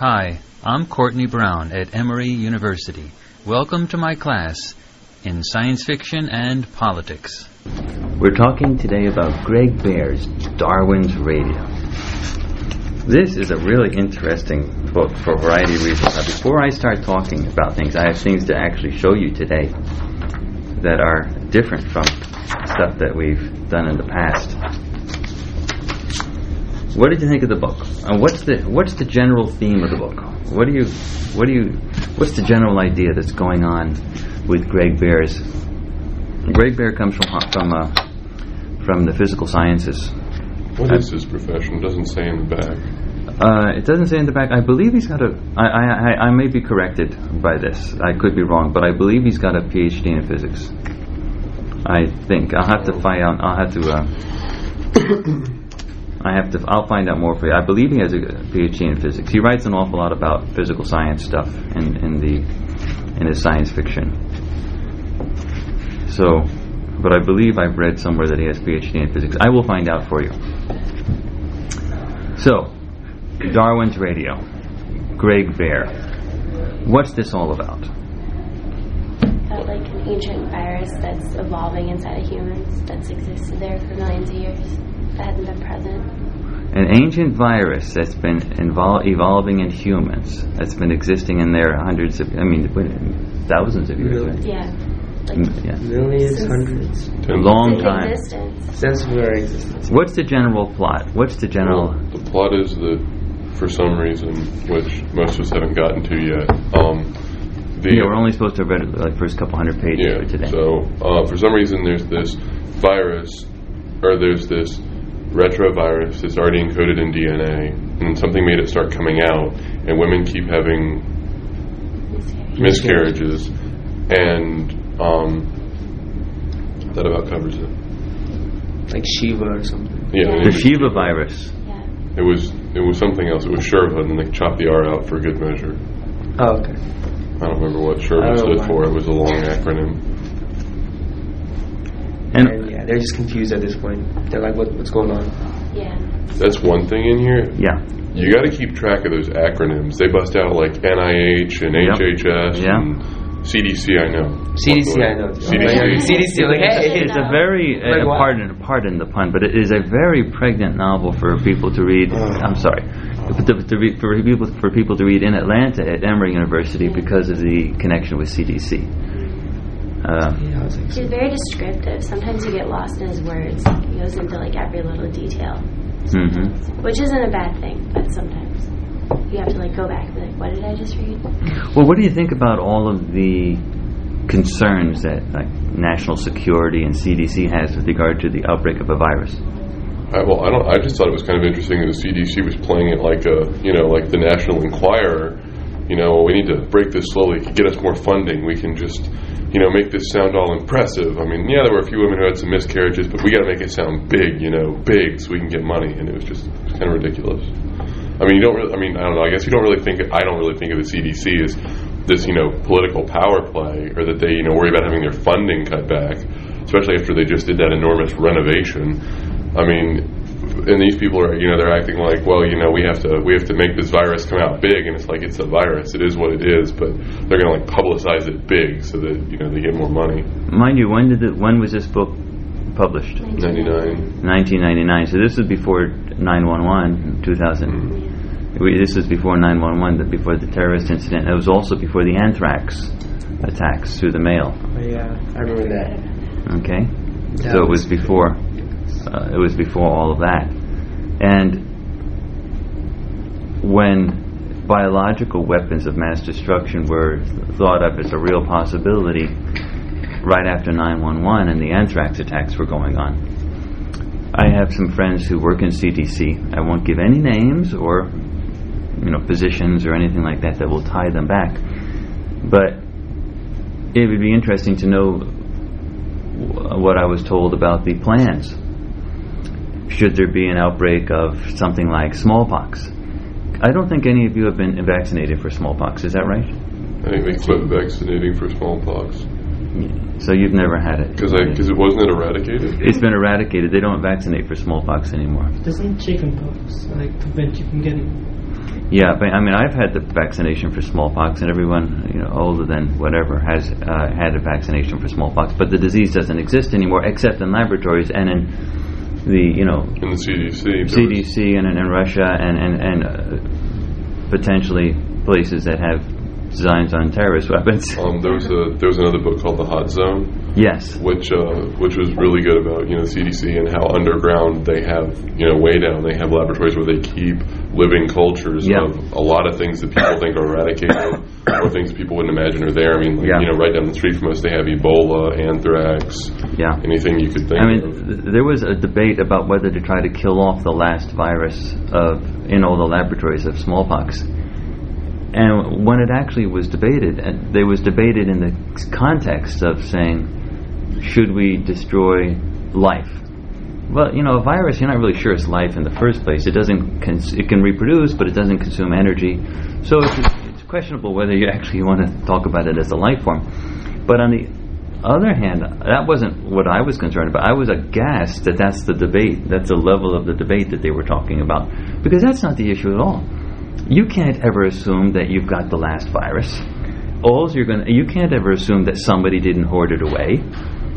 Hi, I'm Courtney Brown at Emory University. Welcome to my class in science fiction and politics. We're talking today about Greg Bear's Darwin's Radio. This is a really interesting book for a variety of reasons. Now, before I start talking about things, I have things to actually show you today that are different from stuff that we've done in the past. What did you think of the book? And what's the what's the general theme of the book? What do you what do you what's the general idea that's going on with Greg Bear's? Greg Bear comes from from uh, from the physical sciences. What is his profession? It doesn't say in the back. Uh, it doesn't say in the back. I believe he's got a. I, I, I, I may be corrected by this. I could be wrong, but I believe he's got a PhD in physics. I think I'll have to find out. I'll have to. I have to. I'll find out more for you. I believe he has a PhD in physics. He writes an awful lot about physical science stuff in, in the in his science fiction. So, but I believe I've read somewhere that he has PhD in physics. I will find out for you. So, Darwin's Radio, Greg Bear. What's this all about? About like an ancient virus that's evolving inside of humans that's existed there for millions of years that hasn't been present. An ancient virus that's been invol- evolving in humans, that's been existing in there hundreds of, I mean, thousands of years. Right? Yeah. Like Mm, yeah. Millions, Since- hundreds. A long in time. existence. Since very existence. What's the general plot? What's the general? Well, the plot is that, for some reason, which most of us haven't gotten to yet, um, the Yeah, we're only supposed to have read like first couple hundred pages yeah. for today. So uh, for some reason, there's this virus, or there's this retrovirus that's already encoded in DNA, and something made it start coming out, and women keep having miscarriages, and um, that about covers it. Like SHEVA or something. Yeah, Yeah. the SHEVA virus. Yeah. It was it was something else. It was Sherva, and then they chopped the R out for good measure. Oh, okay. I don't remember what I Sherva oh, stood know for. It was a long acronym. And And yeah, they're just confused at this point. They're like, what, what's going on? Yeah. That's one thing in here. yeah, You got to keep track of those acronyms. They bust out like NIH and Yep. HHS Yeah. and CDC. I know. CDC, I know. CDC. CDC, like, hey. it's a very uh, pardon pardon the pun, but it is a very pregnant novel for people to read. I'm sorry, to, to read, for people for people to read in Atlanta at Emory University because of the connection with CDC. Uh, Yeah, I was like, He's very descriptive. Sometimes you get lost in his words. He goes into like every little detail, mm-hmm. which isn't a bad thing, but sometimes you have to like go back and be like, what did I just read? Well, what do you think about all of the concerns that like national security and CDC has with regard to the outbreak of a virus? I, well, I don't. I just thought it was kind of interesting that the CDC was playing it like a, you know, like the National Enquirer. You know, we need to break this slowly. Get us more funding. We can just, you know, make this sound all impressive. I mean, yeah, there were a few women who had some miscarriages, but we got to make it sound big. You know, big, so we can get money. And it was just kind of ridiculous. I mean, you don't really. I mean, I don't know. I guess you don't really think. I don't really think of the CDC as this, you know, political power play, or that they, you know, worry about having their funding cut back, especially after they just did that enormous renovation. I mean, and these people are, you know, they're acting like, well, you know, we have to, we have to make this virus come out big, and it's like it's a virus. It is what it is, but they're going to like publicize it big so that you know they get more money. Mind you, when did it, when was this book published? Ninety nine. 1999. So this was before 911, 2000. We, this was before 911, before the terrorist incident. It was also before the anthrax attacks through the mail. oh, yeah, I remember that. Okay, That so it was was- before. Uh, it was before all of that, and when biological weapons of mass destruction were thought of as a real possibility, right after 911 and the anthrax attacks were going on. I have some friends who work in CDC. I won't give any names or you know positions or anything like that that will tie them back. But it would be interesting to know wh- what I was told about the plans. Should there be an outbreak of something like smallpox? I don't think any of you have been vaccinated for smallpox. Is that right? I think they quit vaccinating for smallpox So you've never had it. because because it wasn't it eradicated. It's been eradicated. They don't vaccinate for smallpox anymore. Doesn't chickenpox like prevent you from getting? Yeah, but I mean, I've had the vaccination for smallpox, and everyone you know older than whatever has uh, had a vaccination for smallpox. But the disease doesn't exist anymore, except in laboratories and in the you know In the CDC, CDC and in, in Russia and and, and uh, potentially places that have designs on terrorist weapons. um, there was a there was another book called The Hot Zone, yes. which uh, which was really good about you know CDC and how underground they have you know way down they have laboratories where they keep living cultures Yeah. of a lot of things that people think are eradicated or things people wouldn't imagine are there. I mean, like, Yeah. you know, right down the street from us they have Ebola, anthrax, Yeah. anything you could think I mean, of. th- there was a debate about whether to try to kill off the last virus of in all the laboratories of smallpox. And when it actually was debated, and there was debated in the context of saying, should we destroy life? Well, you know, a virus, you're not really sure it's life in the first place. It doesn't, cons- it can reproduce, but it doesn't consume energy. So it's, it's questionable whether you actually want to talk about it as a life form. But on the other hand, that wasn't what I was concerned about. I was aghast that that's the debate, that's the level of the debate that they were talking about. Because that's not the issue at all. You can't ever assume that you've got the last virus. All you're going you can't ever assume that somebody didn't hoard it away.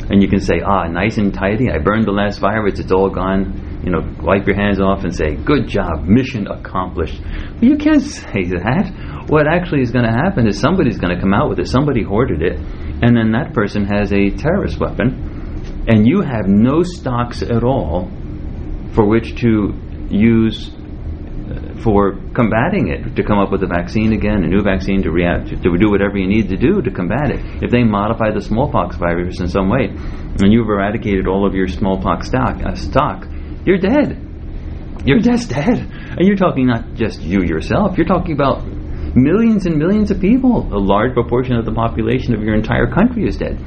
And you can say, ah, nice and tidy, I burned the last virus, it's all gone. You know, wipe your hands off and say, good job, mission accomplished. But you can't say that. What actually is going to happen is somebody's going to come out with it, somebody hoarded it, and then that person has a terrorist weapon, and you have no stocks at all for which to use for combating it, to come up with a vaccine again, a new vaccine to react, to, do whatever you need to do to combat it. If they modify the smallpox virus in some way, and you've eradicated all of your smallpox stock, uh, stock, you're dead. You're just dead. And you're talking not just you yourself, you're talking about millions and millions of people. A large proportion of the population of your entire country is dead.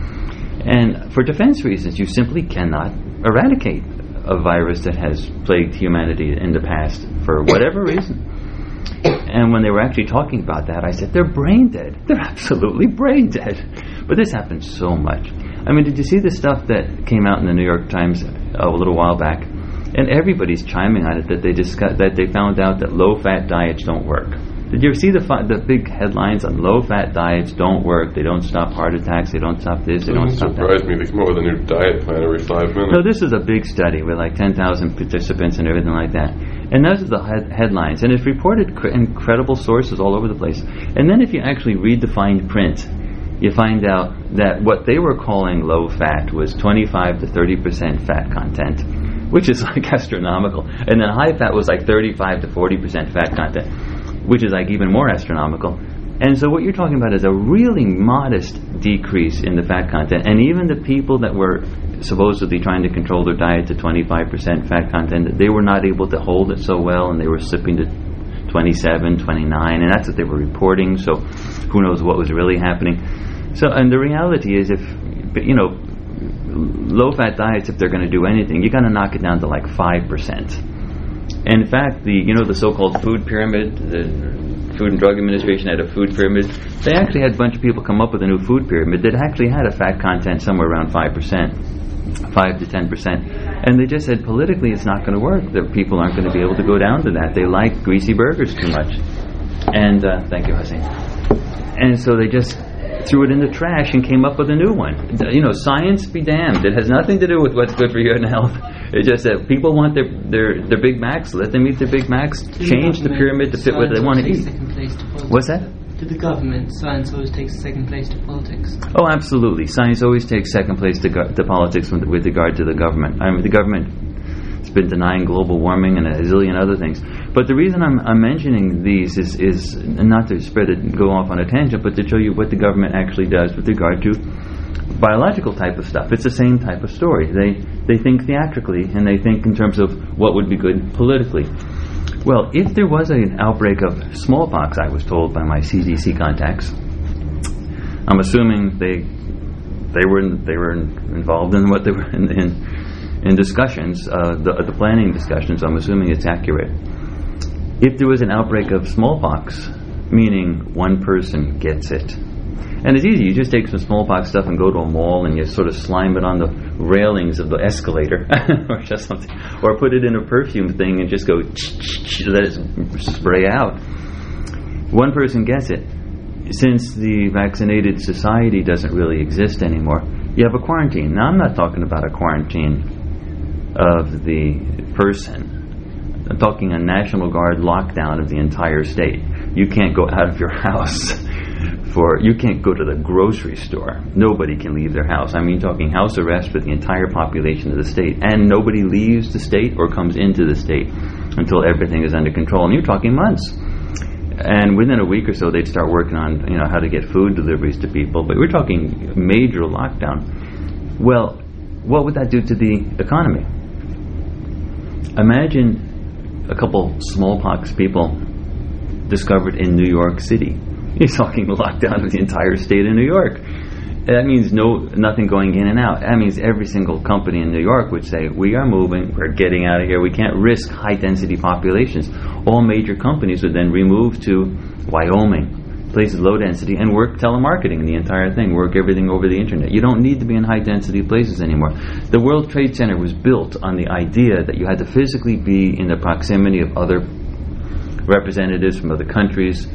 And for defense reasons, you simply cannot eradicate a virus that has plagued humanity in the past for whatever reason. And when they were actually talking about that, I said, they're brain dead. They're absolutely brain dead. But this happens so much. I mean, did you see the stuff that came out in the New York Times a little while back? And everybody's chiming on it that they discuss, that they found out that low-fat diets don't work. Did you ever see the fi- the big headlines on low-fat diets don't work? They don't stop heart attacks. They don't stop this. They don't Doesn't stop that. surprise me. They come up with a new diet plan every five minutes. No, this is a big study with like 10,000 participants and everything like that. And those are the head- headlines. And it's reported cr- in credible sources all over the place. And then if you actually read the fine print, you find out that what they were calling low fat was 25 to 30% fat content, which is like astronomical. And then high fat was like 35 to 40% fat content, which is like even more astronomical. And so what you're talking about is a really modest decrease in the fat content. And even the people that were supposedly trying to control their diet to 25% fat content, they were not able to hold it so well and they were slipping to 27, 29, and that's what they were reporting. So who knows what was really happening. So, and the reality is if, you know, low-fat diets, if they're going to do anything, you got to knock it down to like 5%. And in fact, the, you know, the so-called food pyramid, the Food and Drug Administration had a food pyramid. They actually had a bunch of people come up with a new food pyramid that actually had a fat content somewhere around 5%, 5 to 10%. And they just said politically it's not going to work. The people aren't going to be able to go down to that. They like greasy burgers too much. And uh, thank you, Hussein. And so they just threw it in the trash and came up with a new one. You know, science be damned. It has nothing to do with what's good for your health. It's just that people want their their their Big Macs. Let them eat their Big Macs. Change the pyramid to fit what they want to eat. To. What's that? To the government, science always takes second place to politics. Oh, absolutely. Science always takes second place to, go- to politics with, with regard to the government. I mean, the government has been denying global warming and a zillion other things. But the reason I'm, I'm mentioning these is, is not to spread it, go off on a tangent, but to show you what the government actually does with regard to biological type of stuff. It's the same type of story. They they think theatrically and they think in terms of what would be good politically. Well, if there was an outbreak of smallpox, I was told by my CDC contacts, I'm assuming they they were in, they were in, involved in what they were in in, in discussions, uh, the the planning discussions. I'm assuming it's accurate. If there was an outbreak of smallpox, meaning one person gets it, and it's easy. You just take some smallpox stuff and go to a mall and you sort of slime it on the railings of the escalator or just something. Or put it in a perfume thing and just go let it spray out. one person gets it. Since the vaccinated society doesn't really exist anymore, you have a quarantine. Now, I'm not talking about a quarantine of the person. I'm talking a National Guard lockdown of the entire state. You can't go out of your house for you can't go to the grocery store. Nobody can leave their house. I mean, talking house arrest for the entire population of the state, and nobody leaves the state or comes into the state until everything is under control. And you're talking months. And within a week or so, they'd start working on you know how to get food deliveries to people. But we're talking major lockdown. Well, what would that do to the economy? Imagine a couple smallpox people discovered in New York City. You're talking lockdown of the entire state of New York. That means no nothing going in and out. That means every single company in New York would say, "We are moving. We're getting out of here. We can't risk high density populations." All major companies would then remove to Wyoming, places low density, and work telemarketing the entire thing. Work everything over the internet. You don't need to be in high density places anymore. The World Trade Center was built on the idea that you had to physically be in the proximity of other representatives from other countries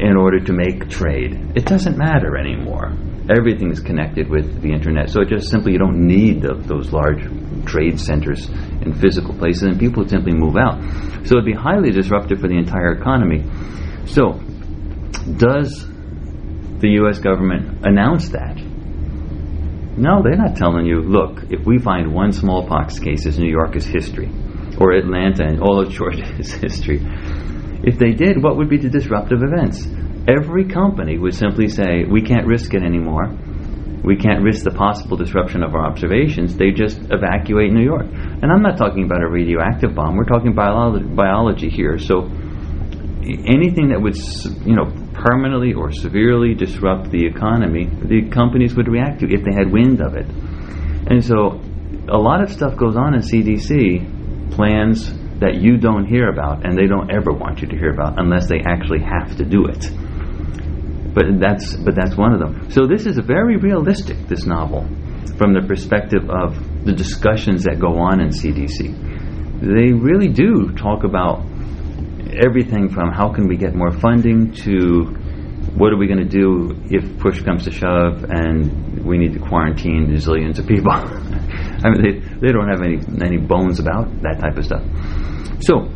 in order to make trade. It doesn't matter anymore. Everything is connected with the internet, so just simply you don't need the, those large trade centers in physical places, and people simply move out. So it'd be highly disruptive for the entire economy. So, does the U.S. government announce that? No, they're not telling you, look, if we find one smallpox case, New York is history, or Atlanta and all of Georgia is history. If they did, what would be the disruptive events? Every company would simply say, we can't risk it anymore. We can't risk the possible disruption of our observations. They just evacuate New York. And I'm not talking about a radioactive bomb. We're talking biolo- biology here. So anything that would, you know, permanently or severely disrupt the economy, the companies would react to if they had wind of it. And so a lot of stuff goes on in CDC, plans that you don't hear about and they don't ever want you to hear about unless they actually have to do it. But that's but that's one of them. So this is very realistic this novel from the perspective of the discussions that go on in CDC. They really do talk about everything from how can we get more funding to what are we going to do if push comes to shove and we need to quarantine zillions of people. I mean, they, they don't have any any bones about that type of stuff. So,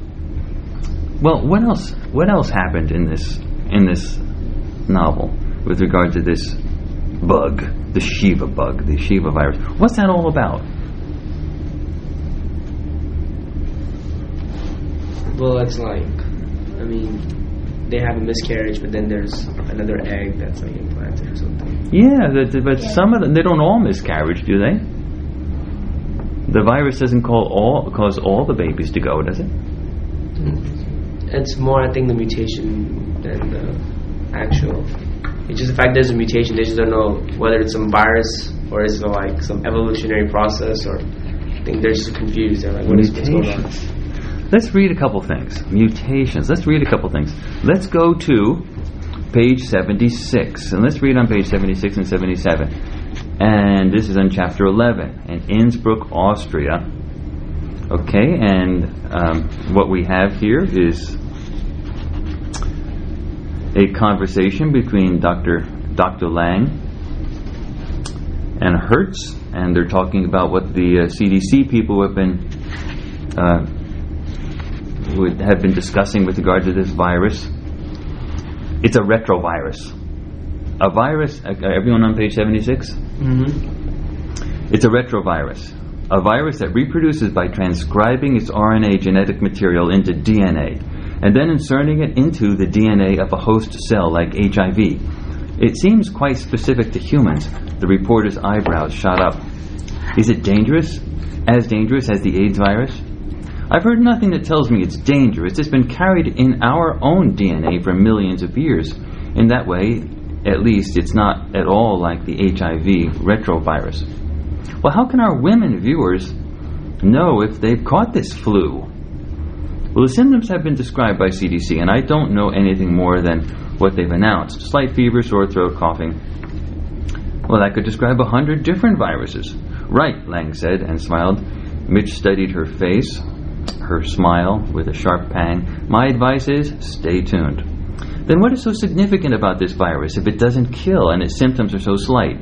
well, what else? What else happened in this in this novel with regard to this bug, the SHEVA bug, the SHEVA virus? What's that all about? Well, it's like, I mean, they have a miscarriage, but then there's another egg that's like implanted or something. Yeah, that, but some of them they don't all miscarriage, do they? The virus doesn't call all cause all the babies to go, does it? It's more, I think, the mutation than the actual. It's just the fact there's a mutation. They just don't know whether it's some virus or is it like some evolutionary process or. I think they're just confused. They're like, what is what's going on? Mutations. Let's read a couple things. Mutations. Let's read a couple things. Let's go to page 76. And let's read on page 76 and 77. And this is in chapter 11 in Innsbruck, Austria. Okay, and um, what we have here is a conversation between Dr. Dr. Lang and Hertz, and they're talking about what the uh, CDC people have been uh, would have been discussing with regard to this virus. It's a retrovirus. A virus. Uh, everyone on page seventy-six. Mm-hmm. It's a retrovirus, a virus that reproduces by transcribing its RNA genetic material into DNA and then inserting it into the DNA of a host cell like HIV. It seems quite specific to humans. The reporter's eyebrows shot up. Is it dangerous? As dangerous as the AIDS virus? I've heard nothing that tells me it's dangerous. It's been carried in our own DNA for millions of years. In that way, at least, it's not at all like the HIV retrovirus. Well, how can our women viewers know if they've caught this flu? Well, the symptoms have been described by CDC, and I don't know anything more than what they've announced slight fever, sore throat, coughing. Well, that could describe a hundred different viruses. Right, Lang said and smiled. Mitch studied her face, her smile with a sharp pang. My advice is stay tuned. Then what is so significant about this virus if it doesn't kill and its symptoms are so slight?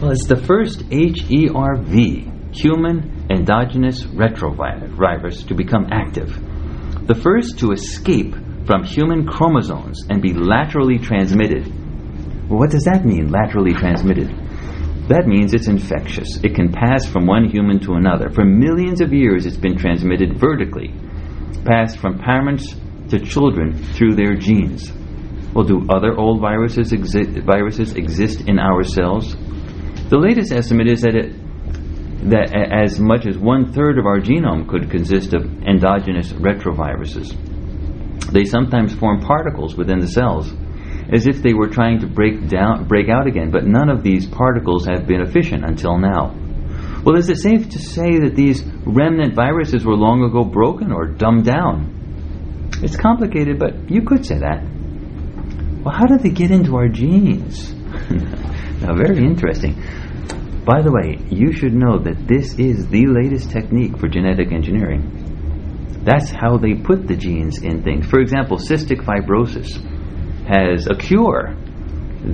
Well, it's the first HERV, human endogenous retrovirus, to become active. The first to escape from human chromosomes and be laterally transmitted. Well, what does that mean, laterally transmitted? That means it's infectious. It can pass from one human to another. For millions of years, it's been transmitted vertically, passed from parents to children through their genes. Well, do other old viruses, exi- viruses exist in our cells? The latest estimate is that it, that as much as one third of our genome could consist of endogenous retroviruses. They sometimes form particles within the cells as if they were trying to break down, break out again, but none of these particles have been efficient until now. Well, is it safe to say that these remnant viruses were long ago broken or dumbed down? It's complicated, but you could say that. Well, how did they get into our genes? now, very interesting. By the way, you should know that this is the latest technique for genetic engineering. That's how they put the genes in things. For example, cystic fibrosis has a cure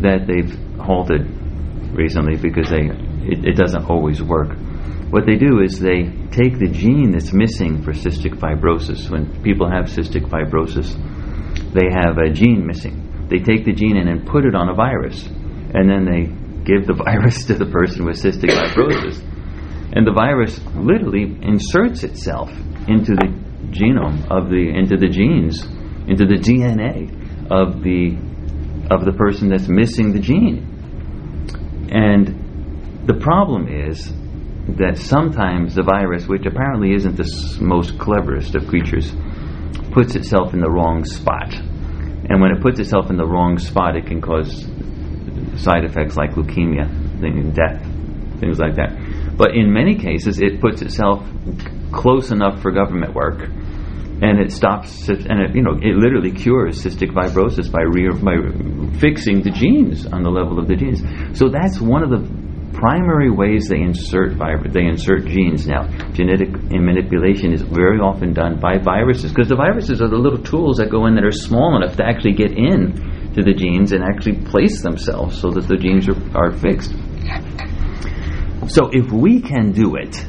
that they've halted recently because they it, it, doesn't always work. What they do is they take the gene that's missing for cystic fibrosis. When people have cystic fibrosis, they have a gene missing. They take the gene in and put it on a virus, and then they give the virus to the person with cystic fibrosis. And the virus literally inserts itself into the genome of the into the genes, into the DNA of the of the person that's missing the gene. And the problem is that sometimes the virus, which apparently isn't the most cleverest of creatures, puts itself in the wrong spot. And when it puts itself in the wrong spot, it can cause side effects like leukemia, death, things like that. But in many cases, it puts itself close enough for government work and it stops and it you know it literally cures cystic fibrosis by re, by fixing the genes on the level of the genes. So that's one of the primary ways they insert they insert genes now. Genetic manipulation is very often done by viruses because the viruses are the little tools that go in that are small enough to actually get in to the genes and actually place themselves so that the genes are, are fixed. So if we can do it,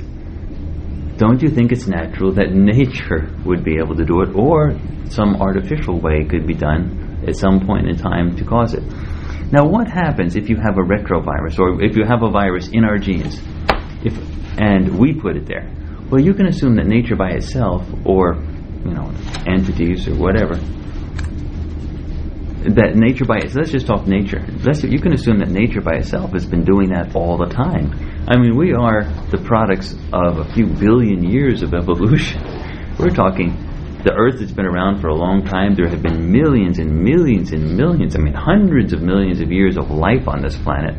don't you think it's natural that nature would be able to do it or some artificial way could be done at some point in time to cause it? Now, what happens if you have a retrovirus or if you have a virus in our genes if, and we put it there? Well, you can assume that nature by itself or you know entities or whatever that nature by itself, let's just talk nature. Let's, you can assume that nature by itself has been doing that all the time. I mean, we are the products of a few billion years of evolution. We're talking the Earth has been around for a long time. There have been millions and millions and millions, I mean, hundreds of millions of years of life on this planet.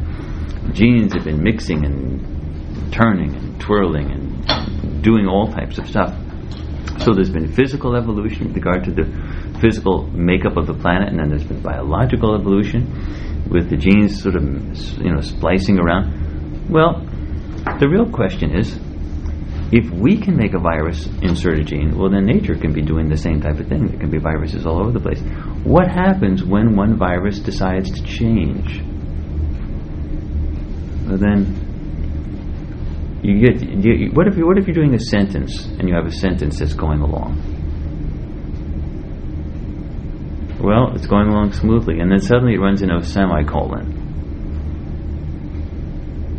Genes have been mixing and turning and twirling and doing all types of stuff. So there's been physical evolution with regard to the physical makeup of the planet, and then there's been biological evolution with the genes sort of you know splicing around. Well, the real question is, if we can make a virus insert a gene, well then nature can be doing the same type of thing. There can be viruses all over the place. What happens when one virus decides to change? Well then you get you, what if you, what if you're doing a sentence and you have a sentence that's going along well it's going along smoothly and then suddenly it runs into a semicolon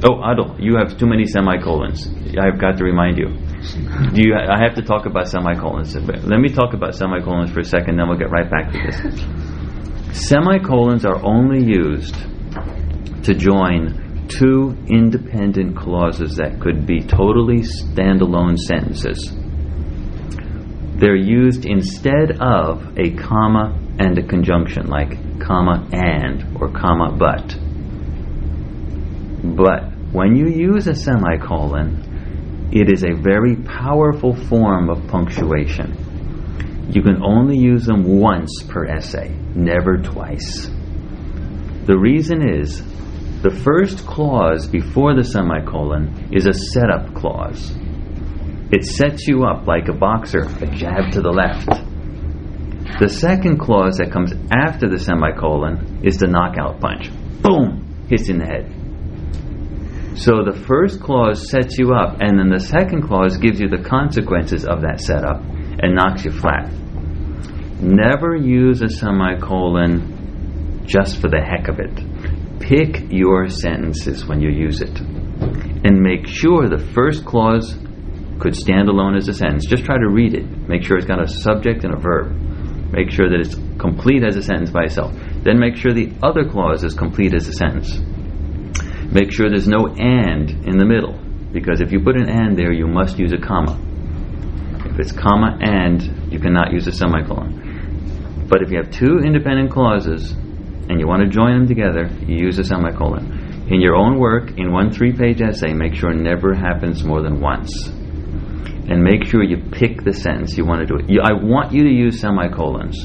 Oh, Adol, you have too many semicolons. I've got to remind you. Do you? I have to talk about semicolons. Let me talk about semicolons for a second, then we'll get right back to this. Semicolons are only used to join two independent clauses that could be totally standalone sentences. They're used instead of a comma and a conjunction, like comma and or comma but. But when you use a semicolon, it is a very powerful form of punctuation. You can only use them once per essay, never twice. The reason is the first clause before the semicolon is a setup clause. It sets you up like a boxer, a jab to the left. The second clause that comes after the semicolon is the knockout punch. Boom! Hits in the head. So the first clause sets you up, and then the second clause gives you the consequences of that setup and knocks you flat. Never use a semicolon just for the heck of it. Pick your sentences when you use it. And make sure the first clause could stand alone as a sentence. Just try to read it. Make sure it's got a subject and a verb. Make sure that it's complete as a sentence by itself. Then make sure the other clause is complete as a sentence. Make sure there's no and in the middle. Because if you put an and there, you must use a comma. If it's comma and, you cannot use a semicolon. But if you have two independent clauses and you want to join them together, you use a semicolon. In your own work, in one three page essay, make sure it never happens more than once. And make sure you pick the sentence you want to do it. You, I want you to use semicolons,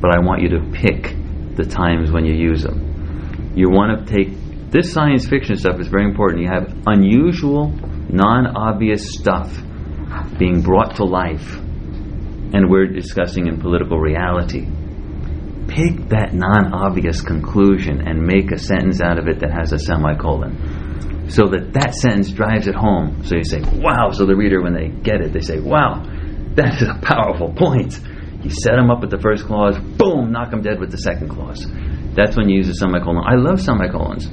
but I want you to pick the times when you use them. You want to take this science fiction stuff is very important. You have unusual, non obvious stuff being brought to life, and we're discussing in political reality. Pick that non obvious conclusion and make a sentence out of it that has a semicolon. So that that sentence drives it home. So you say, wow. So the reader, when they get it, they say, wow, that is a powerful point. You set them up with the first clause, boom, knock them dead with the second clause. That's when you use a semicolon. I love semicolons.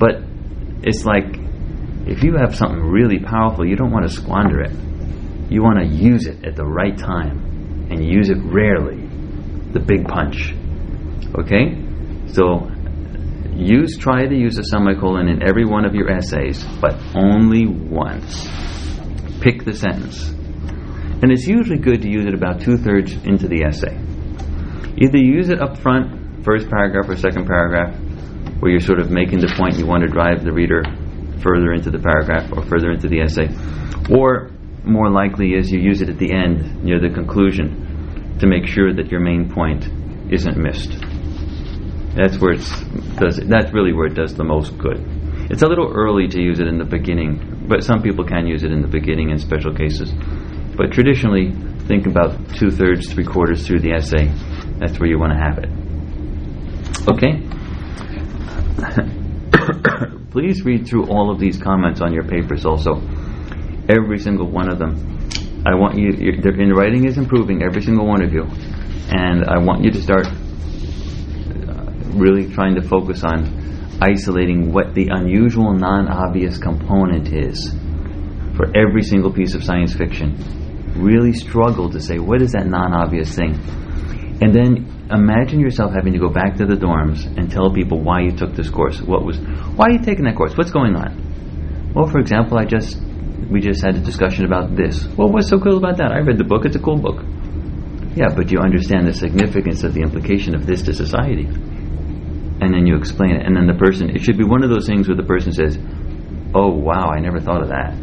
But it's like if you have something really powerful, you don't want to squander it. You want to use it at the right time and use it rarely. The big punch. Okay? So use try to use a semicolon in every one of your essays, but only once. Pick the sentence. And it's usually good to use it about two thirds into the essay. Either use it up front, first paragraph or second paragraph, where you're sort of making the point you want to drive the reader further into the paragraph or further into the essay. Or more likely is you use it at the end, near the conclusion, to make sure that your main point isn't missed. That's where it does. That's really where it does the most good. It's a little early to use it in the beginning, but some people can use it in the beginning in special cases. But traditionally, think about two thirds, three quarters through the essay. That's where you want to have it. Okay? Please read through all of these comments on your papers also. Every single one of them. I want you, your in writing is improving, every single one of you. And I want you to start uh, really trying to focus on isolating what the unusual, non obvious component is for every single piece of science fiction. Really struggle to say, what is that non obvious thing? And then imagine yourself having to go back to the dorms and tell people why you took this course. What was, why are you taking that course? What's going on? Well, for example, I just, we just had a discussion about this. Well, what's so cool about that? I read the book. It's a cool book. Yeah, but you understand the significance of the implication of this to society. And then you explain it. And then the person, it should be one of those things where the person says, oh, wow, I never thought of that.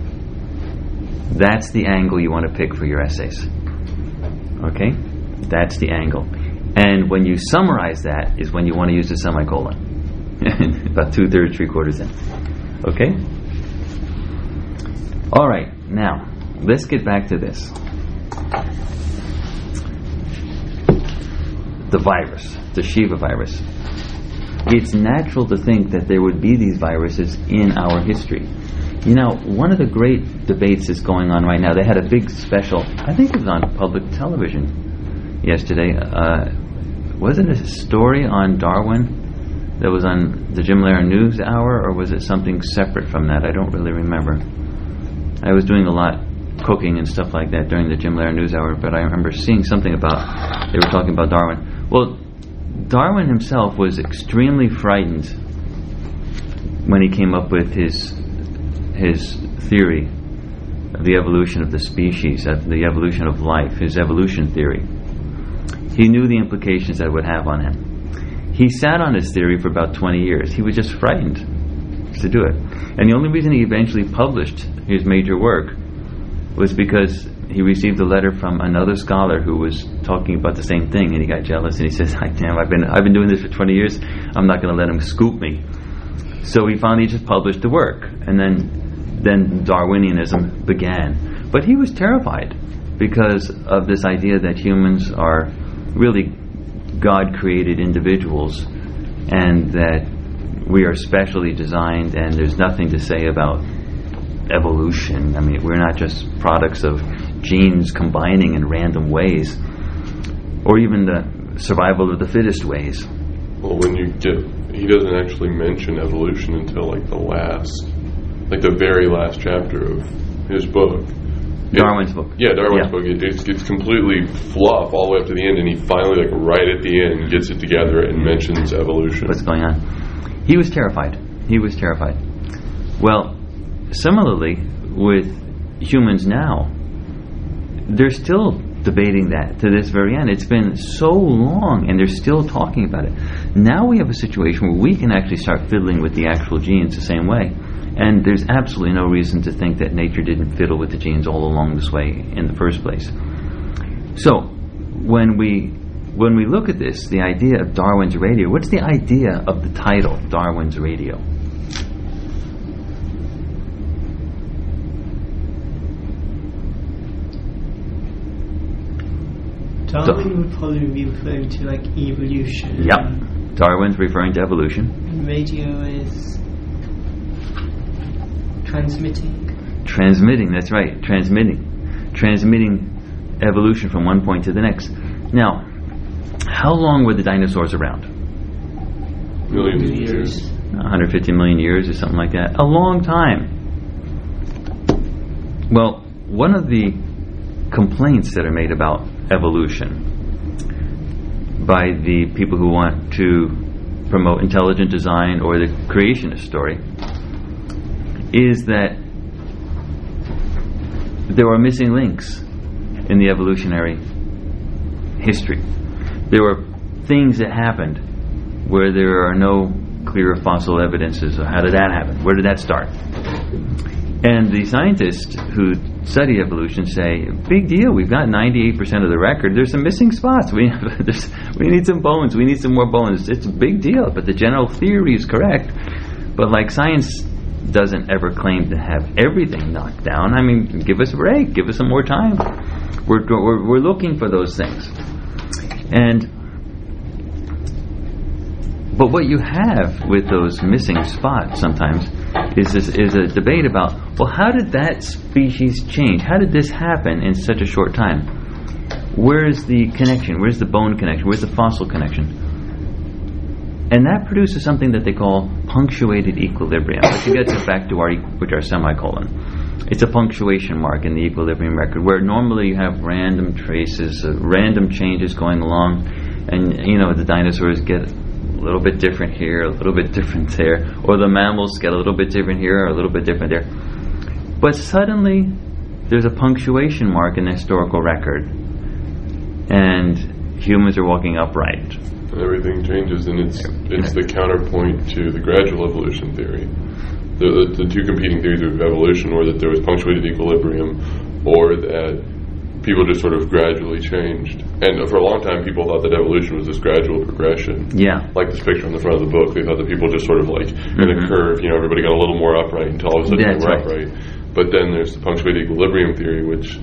That's the angle you want to pick for your essays. Okay? That's the angle. And when you summarize that is when you want to use the semicolon. About two thirds, three quarters in. Okay? All right, now, let's get back to this. The virus, the SHEVA virus. It's natural to think that there would be these viruses in our history. You know, one of the great debates is going on right now. They had a big special, I think it was on public television yesterday. Uh, was it a story on Darwin that was on the Jim Lehrer News Hour, or was it something separate from that? I don't really remember. I was doing a lot cooking and stuff like that during the Jim Lehrer News Hour, but I remember seeing something about they were talking about Darwin. Well, Darwin himself was extremely frightened when he came up with his his theory of the evolution of the species, of the evolution of life, his evolution theory. He knew the implications that would have on him. He sat on his theory for about 20 years. He was just frightened to do it. And the only reason he eventually published his major work was because he received a letter from another scholar who was talking about the same thing, and he got jealous, and he says, "Damn, I've been I've been doing this for 20 years. I'm not going to let him scoop me." So he finally just published the work, and then then Darwinianism began. But he was terrified because of this idea that humans are really God created individuals and that we are specially designed and there's nothing to say about evolution. I mean, we're not just products of genes combining in random ways or even the survival of the fittest ways. Well, when you get, he doesn't actually mention evolution until like the last, like the very last chapter of his book. Darwin's book. Yeah, Darwin's Yeah. book. It, it's, it's completely fluff all the way up to the end, and he finally, like right at the end, gets it together and mentions evolution. what's going on. He was terrified. He was terrified. Well, similarly with humans now, they're still debating that to this very end. It's been so long and they're still talking about it. Now we have a situation where we can actually start fiddling with the actual genes the same way. And there's absolutely no reason to think that nature didn't fiddle with the genes all along this way in the first place. So, when we when we look at this, the idea of Darwin's radio, what's the idea of the title, Darwin's Radio? Darwin would probably be referring to like evolution. Yep. Darwin's referring to evolution. And radio is transmitting. Transmitting, that's right, transmitting. Transmitting evolution from one point to the next. Now, how long were the dinosaurs around? Millions of years. 150 million years or something like that. A long time. Well, one of the complaints that are made about evolution by the people who want to promote intelligent design or the creationist story is that there are missing links in the evolutionary history. There were things that happened where there are no clear fossil evidences of how did that happen? Where did that start? And the scientists who study evolution say, big deal, we've got 98% of the record. There's some missing spots. We, we need some bones. We need some more bones. It's a big deal, but the general theory is correct. But like science doesn't ever claim to have everything knocked down. I mean, give us a break. Give us some more time. We're, we're, we're looking for those things. And but what you have with those missing spots sometimes is this, is a debate about well, how did that species change? How did this happen in such a short time? Where is the connection? Where's the bone connection? Where's the fossil connection? And that produces something that they call punctuated equilibrium, which gets us back to our which are semicolon. It's a punctuation mark in the equilibrium record, where normally you have random traces, uh, random changes going along, and you know the dinosaurs get a little bit different here, a little bit different there, or the mammals get a little bit different here, or a little bit different there. But suddenly, there's a punctuation mark in the historical record, and humans are walking upright. Everything changes, and it's it's the counterpoint to the gradual evolution theory. The, the, the two competing theories of evolution were that there was punctuated equilibrium, or that people just sort of gradually changed. And for a long time, people thought that evolution was this gradual progression. Yeah, Like this picture on the front of the book, they thought that people just sort of like in a Mhm. curve, you know, everybody got a little more upright until all of a sudden That's they were right. upright. But then there's the punctuated equilibrium theory, which,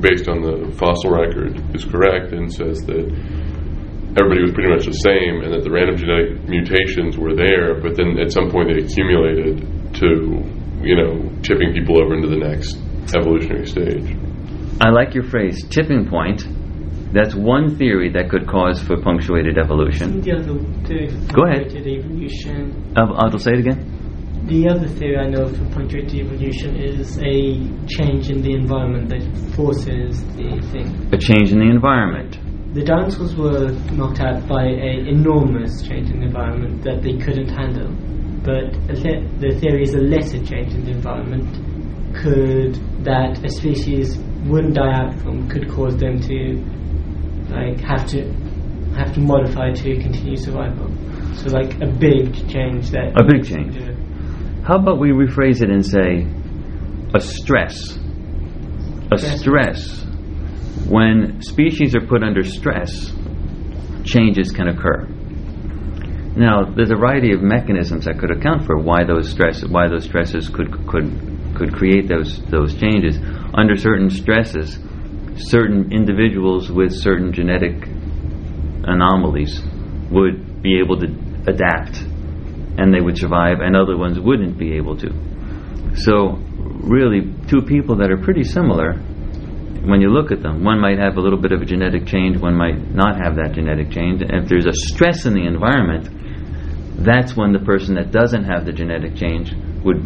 based on the fossil record, is correct and says that everybody was pretty much the same and that the random genetic mutations were there, but then at some point they accumulated to, you know, tipping people over into the next evolutionary stage. I like your phrase, tipping point. That's one theory that could cause for punctuated evolution. The other theory for Go ahead. punctuated evolution. Uh, I'll say it again. The other theory I know for punctuated evolution is a change in the environment that forces the thing. A change in the environment. The dinosaurs were knocked out by an enormous change in the environment that they couldn't handle. But a the- the theory is a lesser change in the environment could that a species wouldn't die out from could cause them to like have to have to modify to continue survival. So like a big change that A big change. How about we rephrase it and say a stress? A Stress. stress. When species are put under stress, changes can occur. Now, there's a variety of mechanisms that could account for why those stress, why those stresses could could could create those those changes. Under certain stresses, certain individuals with certain genetic anomalies would be able to adapt and they would survive, and other ones wouldn't be able to. So, really, two people that are pretty similar, when you look at them, one might have a little bit of a genetic change, one might not have that genetic change. And if there's a stress in the environment, that's when the person that doesn't have the genetic change would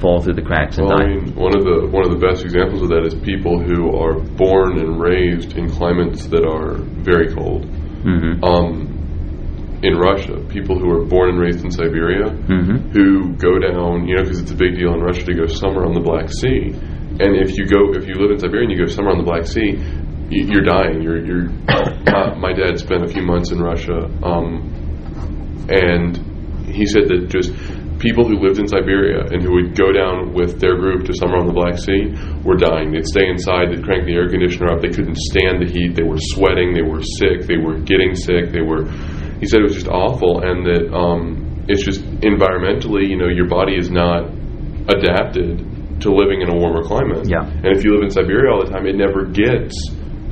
fall through the cracks and Well, die. I mean, one of the one of the best examples of that is people who are born and raised in climates that are very cold. hmm Um, in Russia, people who are born and raised in Siberia, hmm who go down, you know, because it's a big deal in Russia to go summer on the Black Sea. And if you go, if you live in Siberia and you go somewhere on the Black Sea, you're dying. You're, you're. my, dad spent a few months in Russia, um, and he said that just people who lived in Siberia and who would go down with their group to summer on the Black Sea were dying. They'd stay inside. They'd crank the air conditioner up. They couldn't stand the heat. They were sweating. They were sick. They were getting sick. They were. He said it was just awful, and that um, it's just environmentally, you know, your body is not adapted to living in a warmer climate. Yeah. And if you live in Siberia all the time, it never gets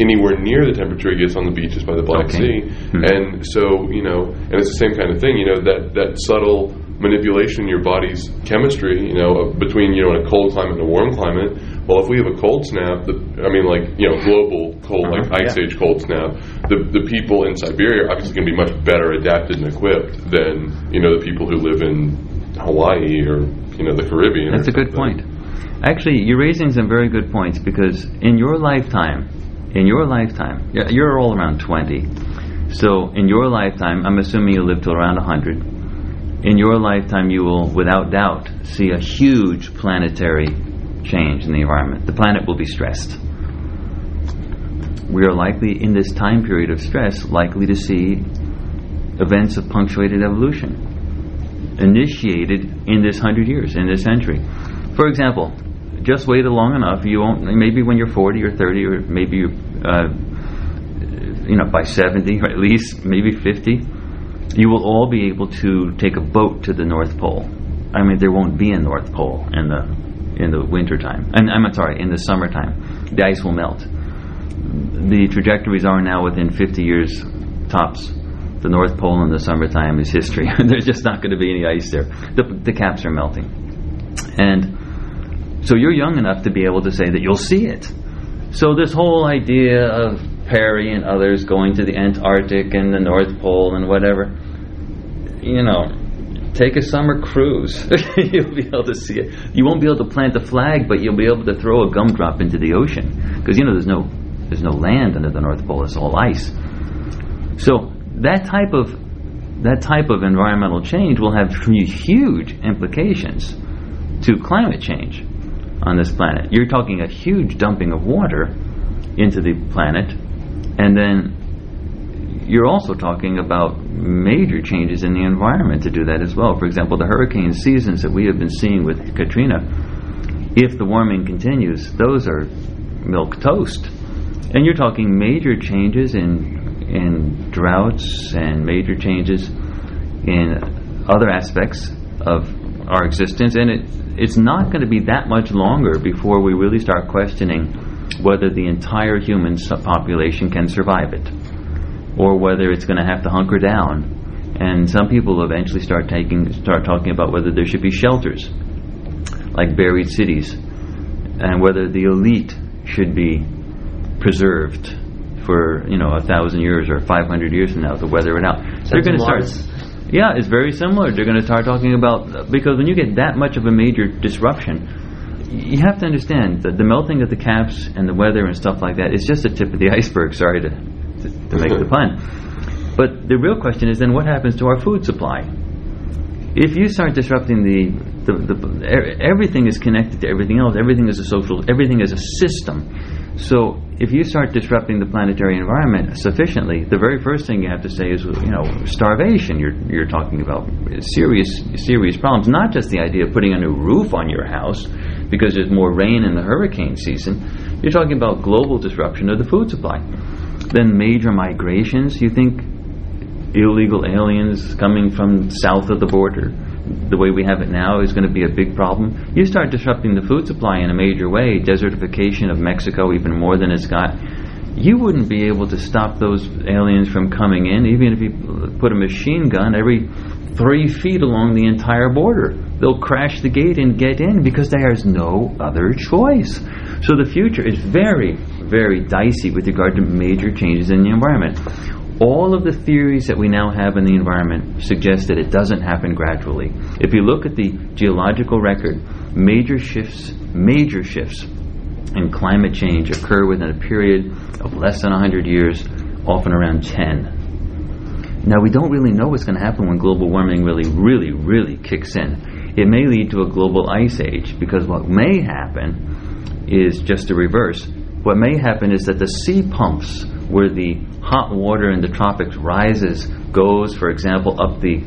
anywhere near the temperature it gets on the beaches by the Black Okay. Sea. Hmm. And so, you know, and it's the same kind of thing, you know, that, that subtle manipulation in your body's chemistry, you know, between, you know, in a cold climate and a warm climate. Well, if we have a cold snap, the, I mean, like, you know, global cold, like Uh-huh, ice yeah. age cold snap, the, the people in Siberia are obviously going to be much better adapted and equipped than, you know, the people who live in Hawaii or, you know, the Caribbean. That's a good point. Actually, you're raising some very good points because in your lifetime, in your lifetime, you're all around 20. So in your lifetime, I'm assuming you live till around 100. In your lifetime, you will, without doubt, see a huge planetary change in the environment. The planet will be stressed. We are likely, in this time period of stress, likely to see events of punctuated evolution initiated in this hundred years, in this century. For example, just wait long enough. You won't. Maybe when you're 40 or 30, or maybe you, uh, you know, by 70 or at least maybe 50, you will all be able to take a boat to the North Pole. I mean, there won't be a North Pole in the in the wintertime. And I'm sorry, in the summertime, the ice will melt. The trajectories are now within 50 years tops. The North Pole in the summertime is history. There's just not going to be any ice there. The, the caps are melting. And so you're young enough to be able to say that you'll see it. So this whole idea of Peary and others going to the Antarctic and the North Pole and whatever, you know, take a summer cruise. you'll be able to see it. You won't be able to plant a flag, but you'll be able to throw a gumdrop into the ocean because you know there's no there's no land under the North Pole. It's all ice. So that type of that type of environmental change will have huge implications to climate change on this planet. You're talking a huge dumping of water into the planet, and then you're also talking about major changes in the environment to do that as well. For example, the hurricane seasons that we have been seeing with Katrina, if the warming continues, those are milk toast. And you're talking major changes in in droughts and major changes in other aspects of our existence, and it it's not going to be that much longer before we really start questioning whether the entire human population can survive it, or whether it's going to have to hunker down. And some people eventually start taking start talking about whether there should be shelters, like buried cities, and whether the elite should be preserved for you know a thousand years or 500 years from now to weather it out. They're going to start. Yeah, it's very similar. They're going to start talking about because when you get that much of a major disruption, you have to understand that the melting of the caps and the weather and stuff like that is just the tip of the iceberg. Sorry to to, to make the pun, but the real question is then what happens to our food supply? If you start disrupting the, the, the everything is connected to everything else. Everything is a social. Everything is a system. So if you start disrupting the planetary environment sufficiently, the very first thing you have to say is, you know, starvation. You're you're talking about serious serious problems. Not just the idea of putting a new roof on your house because there's more rain in the hurricane season. You're talking about global disruption of the food supply. Then major migrations. You think illegal aliens coming from south of the border, the way we have it now, is going to be a big problem. You start disrupting the food supply in a major way, desertification of Mexico even more than it's got. you wouldn't be able to stop those aliens from coming in, even if you put a machine gun every three feet along the entire border. They'll crash the gate and get in because there's no other choice. So the future is very, very dicey with regard to major changes in the environment. All of the theories that we now have in the environment suggest that it doesn't happen gradually. If you look at the geological record, major shifts, major shifts in climate change occur within a period of less than 100 years, often around 10. Now, we don't really know what's going to happen when global warming really, really, really kicks in. It may lead to a global ice age because what may happen is just the reverse. What may happen is that the sea pumps where the hot water in the tropics rises, goes, for example, up the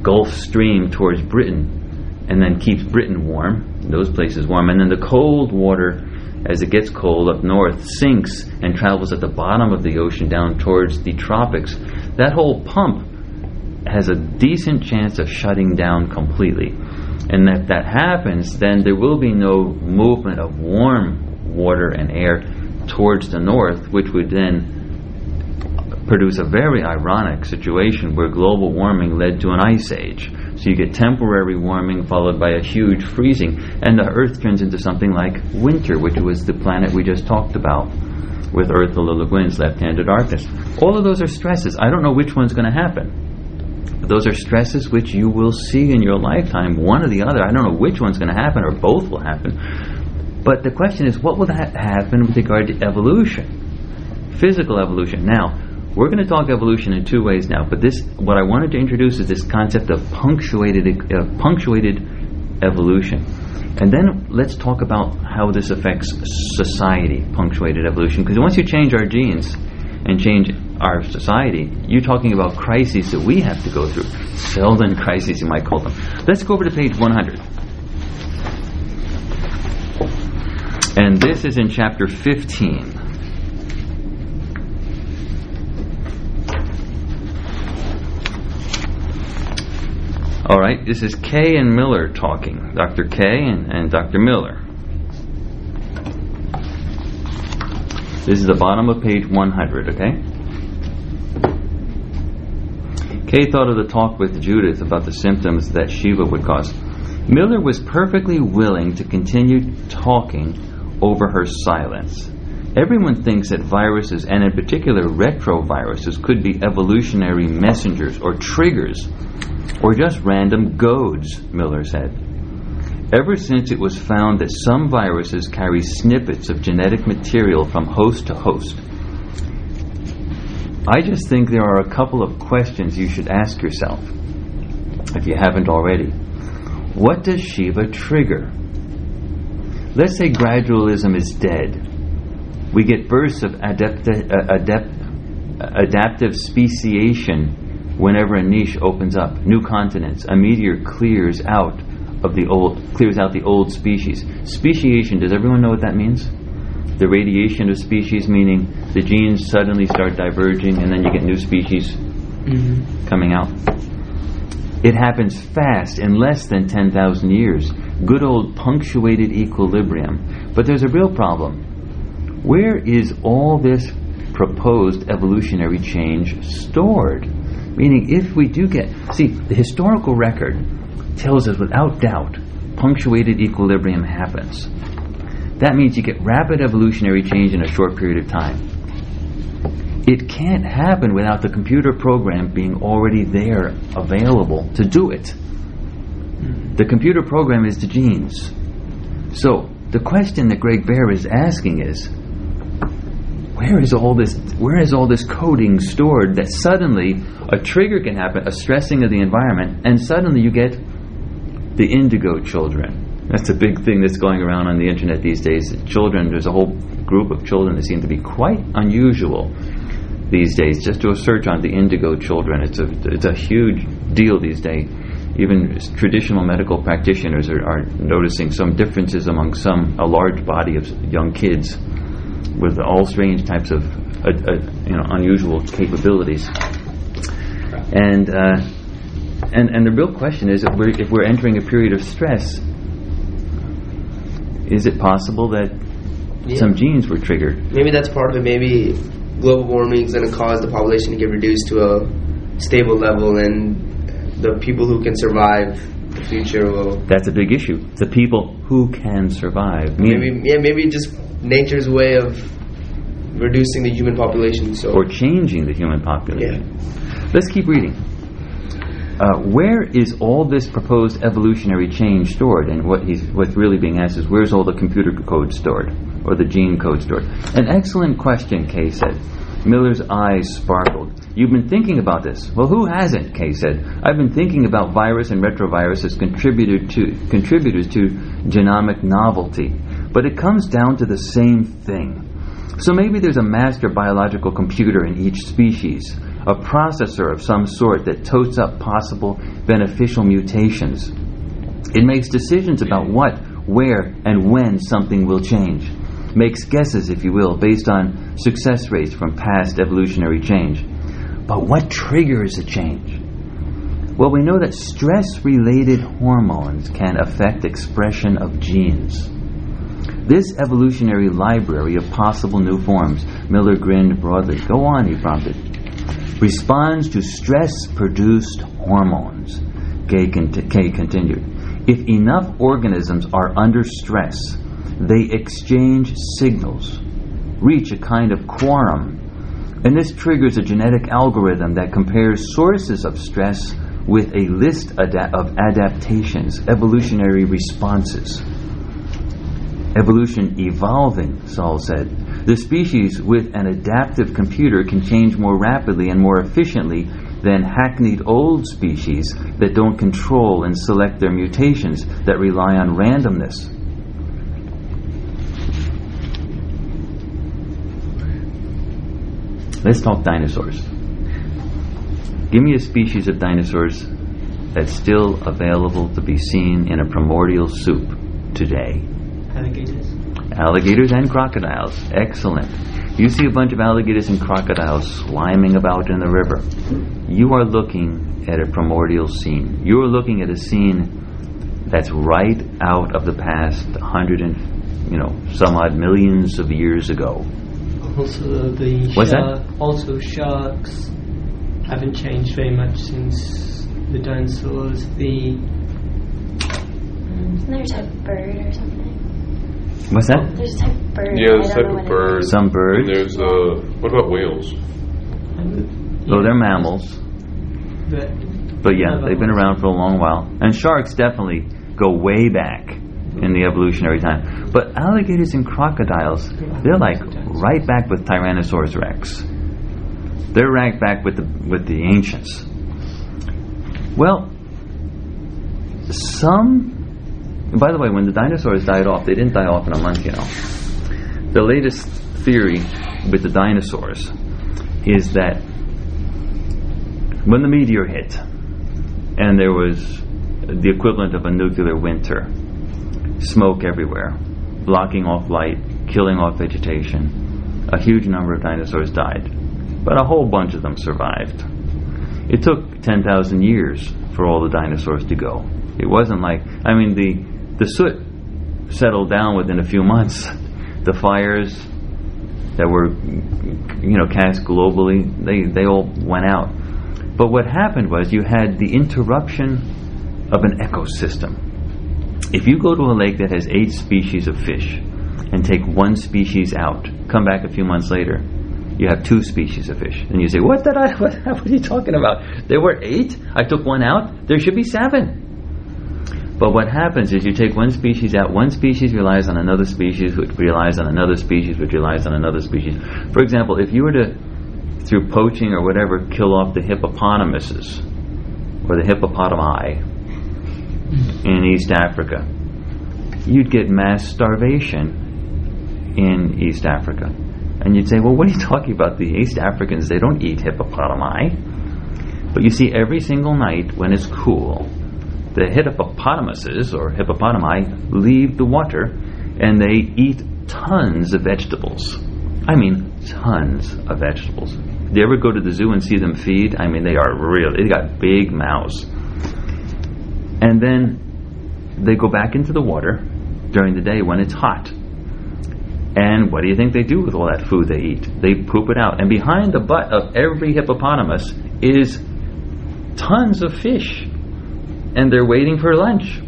Gulf Stream towards Britain, and then keeps Britain warm, those places warm, and then the cold water, as it gets cold up north, sinks and travels at the bottom of the ocean down towards the tropics. That whole pump has a decent chance of shutting down completely. And if that happens, then there will be no movement of warm water and air towards the north, which would then produce a very ironic situation where global warming led to an ice age. So you get temporary warming followed by a huge freezing, and the Earth turns into something like winter, which was the planet we just talked about with Earth, Le Guin's left-handed darkness. All of those are stresses. I don't know which one's going to happen. Those are stresses which you will see in your lifetime, one or the other. I don't know which one's going to happen, or both will happen. But the question is, what will that happen with regard to evolution? Physical evolution. Now, we're going to talk evolution in two ways now, but this what I wanted to introduce is this concept of punctuated uh, punctuated evolution. And then let's talk about how this affects society, punctuated evolution. Because once you change our genes and change our society, you're talking about crises that we have to go through. Seldon crises, you might call them. Let's go over to page 100. And this is in chapter 15. All right, this is Kaye and Miller talking. Dr. Kaye and, and Dr. Miller. This is the bottom of page 100, okay? Kaye thought of the talk with Judith about the symptoms that SHEVA would cause. Miller was perfectly willing to continue talking over her silence. Everyone thinks that viruses, and in particular retroviruses, could be evolutionary messengers or triggers or just random goads, Miller said. Ever since it was found that some viruses carry snippets of genetic material from host to host, I just think there are a couple of questions you should ask yourself, if you haven't already. What does SHEVA trigger? Let's say gradualism is dead. We get bursts of uh, adept, adaptive speciation whenever a niche opens up, new continents, a meteor clears out of the old clears out the old species. Speciation, does everyone know what that means? The radiation of species meaning the genes suddenly start diverging and then you get new species mm-hmm. coming out. It happens fast in less than 10,000 years. Good old punctuated equilibrium. But there's a real problem. Where is all this proposed evolutionary change stored? Meaning, if we do get, see, the historical record tells us without doubt punctuated equilibrium happens. That means you get rapid evolutionary change in a short period of time. It can't happen without the computer program being already there, available to do it. The computer program is the genes. So, the question that Greg Bear is asking is, where is all this where is all this coding stored that suddenly a trigger can happen, a stressing of the environment, and suddenly you get the indigo children. That's a big thing that's going around on the internet these days. Children, there's a whole group of children that seem to be quite unusual these days. Just do a search on the indigo children. It's a it's a huge deal these days. Even traditional medical practitioners are, are noticing some differences among some a large body of young kids with all strange types of uh, uh, you know unusual capabilities. And uh, and and the real question is if we're if we're entering a period of stress, is it possible that yeah. some genes were triggered? Maybe that's part of it. Maybe global warming is going to cause the population to get reduced to a stable level, and the people who can survive the future will That's a big issue. The people who can survive. maybe yeah maybe just nature's way of reducing the human population. So or changing the human population. Yeah. Let's keep reading. Uh, where is all this proposed evolutionary change stored? And what he's what's really being asked is where's all the computer code stored or the gene code stored? An excellent question, Kaye said. Miller's eyes sparkled. You've been thinking about this. Well, who hasn't? Kaye said. I've been thinking about virus and retrovirus as contributor to, contributors to genomic novelty. But it comes down to the same thing. So maybe there's a master biological computer in each species, a processor of some sort that totes up possible beneficial mutations. It makes decisions about what, where, and when something will change. Makes guesses, if you will, based on success rates from past evolutionary change. But what triggers a change? Well, we know that stress related hormones can affect expression of genes. This evolutionary library of possible new forms, Miller grinned broadly. Go on, he prompted. Responds to stress produced hormones. Kaye, cont- Kaye continued. If enough organisms are under stress, they exchange signals, reach a kind of quorum, and this triggers a genetic algorithm that compares sources of stress with a list of adaptations, evolutionary responses. Evolution evolving, Saul said. The species with an adaptive computer can change more rapidly and more efficiently than hackneyed old species that don't control and select their mutations that rely on randomness. Let's talk dinosaurs. Give me a species of dinosaurs that's still available to be seen in a primordial soup today. Alligators. Alligators and crocodiles. Excellent. You see a bunch of alligators and crocodiles sliming about in the river. You are looking at a primordial scene. You are looking at a scene that's right out of the past hundred and you know some odd millions of years ago. Also, the What's that? also sharks haven't changed very much since the dinosaurs. The Isn't there a type of bird or something? What's that? There's a type of bird. Yeah, I this type of bird. is. Some And birds. there's uh, what about whales? Oh, they're mammals. but But yeah, they've been around for a long while. And sharks definitely go way back in the evolutionary time. But alligators and crocodiles, they're like right back with Tyrannosaurus rex. They're right back with the with the ancients. Well, some. By the way, when the dinosaurs died off, they didn't die off in a month. You know, the latest theory with the dinosaurs is that when the meteor hit, and there was the equivalent of a nuclear winter, smoke everywhere, blocking off light, killing off vegetation. A huge number of dinosaurs died, but a whole bunch of them survived. It took 10,000 years for all the dinosaurs to go. It wasn't like, I mean, the, the soot settled down within a few months. The fires that were, you know, cast globally, they, they all went out. But what happened was you had the interruption of an ecosystem. If you go to a lake that has eight species of fish and take one species out, come back a few months later, you have two species of fish. And you say, What did I what, what are you talking about? There were eight, I took one out, there should be seven. But what happens is you take one species out, one species relies on another species, which relies on another species, which relies on another species. For example, if you were to through poaching or whatever, kill off the hippopotamuses or the hippopotami in East Africa, you'd get mass starvation in East Africa. And you'd say, well, what are you talking about? The East Africans, they don't eat hippopotami. But you see, every single night when it's cool, the hippopotamuses or hippopotami leave the water and they eat tons of vegetables. I mean, tons of vegetables. Do you ever go to the zoo and see them feed? I mean, they are real. They got big mouths. And then they go back into the water during the day when it's hot. And what do you think they do with all that food they eat? They poop it out. And behind the butt of every hippopotamus is tons of fish. And they're waiting for lunch.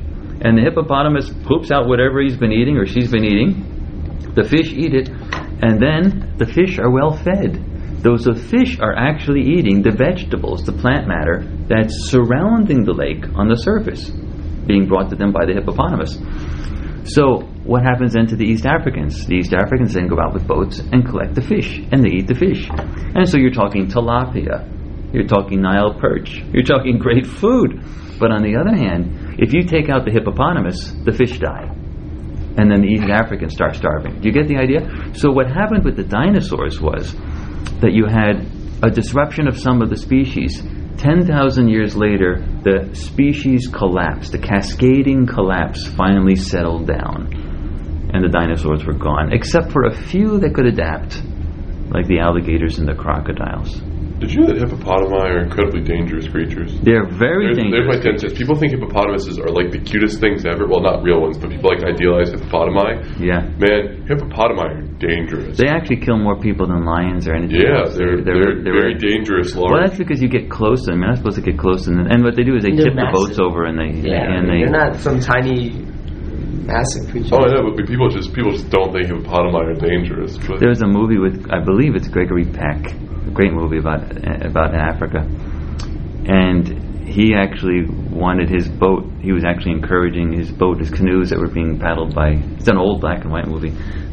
And the hippopotamus poops out whatever he's been eating or she's been eating. The fish eat it. And then the fish are well fed. Those the fish are actually eating the vegetables, the plant matter that's surrounding the lake on the surface, being brought to them by the hippopotamus. So what happens then to the East Africans? The East Africans then go out with boats and collect the fish, and they eat the fish. And so you're talking tilapia, you're talking Nile perch, you're talking great food. But on the other hand, if you take out the hippopotamus, the fish die. And then the East Africans start starving. Do you get the idea? So what happened with the dinosaurs was that you had a disruption of some of the species 10,000 years later, the species collapsed. The cascading collapse finally settled down. And the dinosaurs were gone, except for a few that could adapt, like the alligators and the crocodiles. Did you know that hippopotami are incredibly dangerous creatures? They're very There's, there's my dangerous. ten cents. People think hippopotamuses are like the cutest things ever. Well, not real ones, but people like idealize hippopotami. Yeah. Man, hippopotami are dangerous. They actually kill more people than lions or anything yeah, else. they're, they're, very dangerous. Well, that's because you get close to them. You're not supposed to get close to them. And what they do is they They're tip the boats over and they Yeah, and they they're not some tiny, massive creature. Oh, I know, but people just people just don't think hippopotami are dangerous. But There's a movie with, I believe it's Gregory Peck, a great movie about about Africa, and he actually wanted his boat. He was actually encouraging his boat, his canoes that were being paddled by. It's an old black and white movie,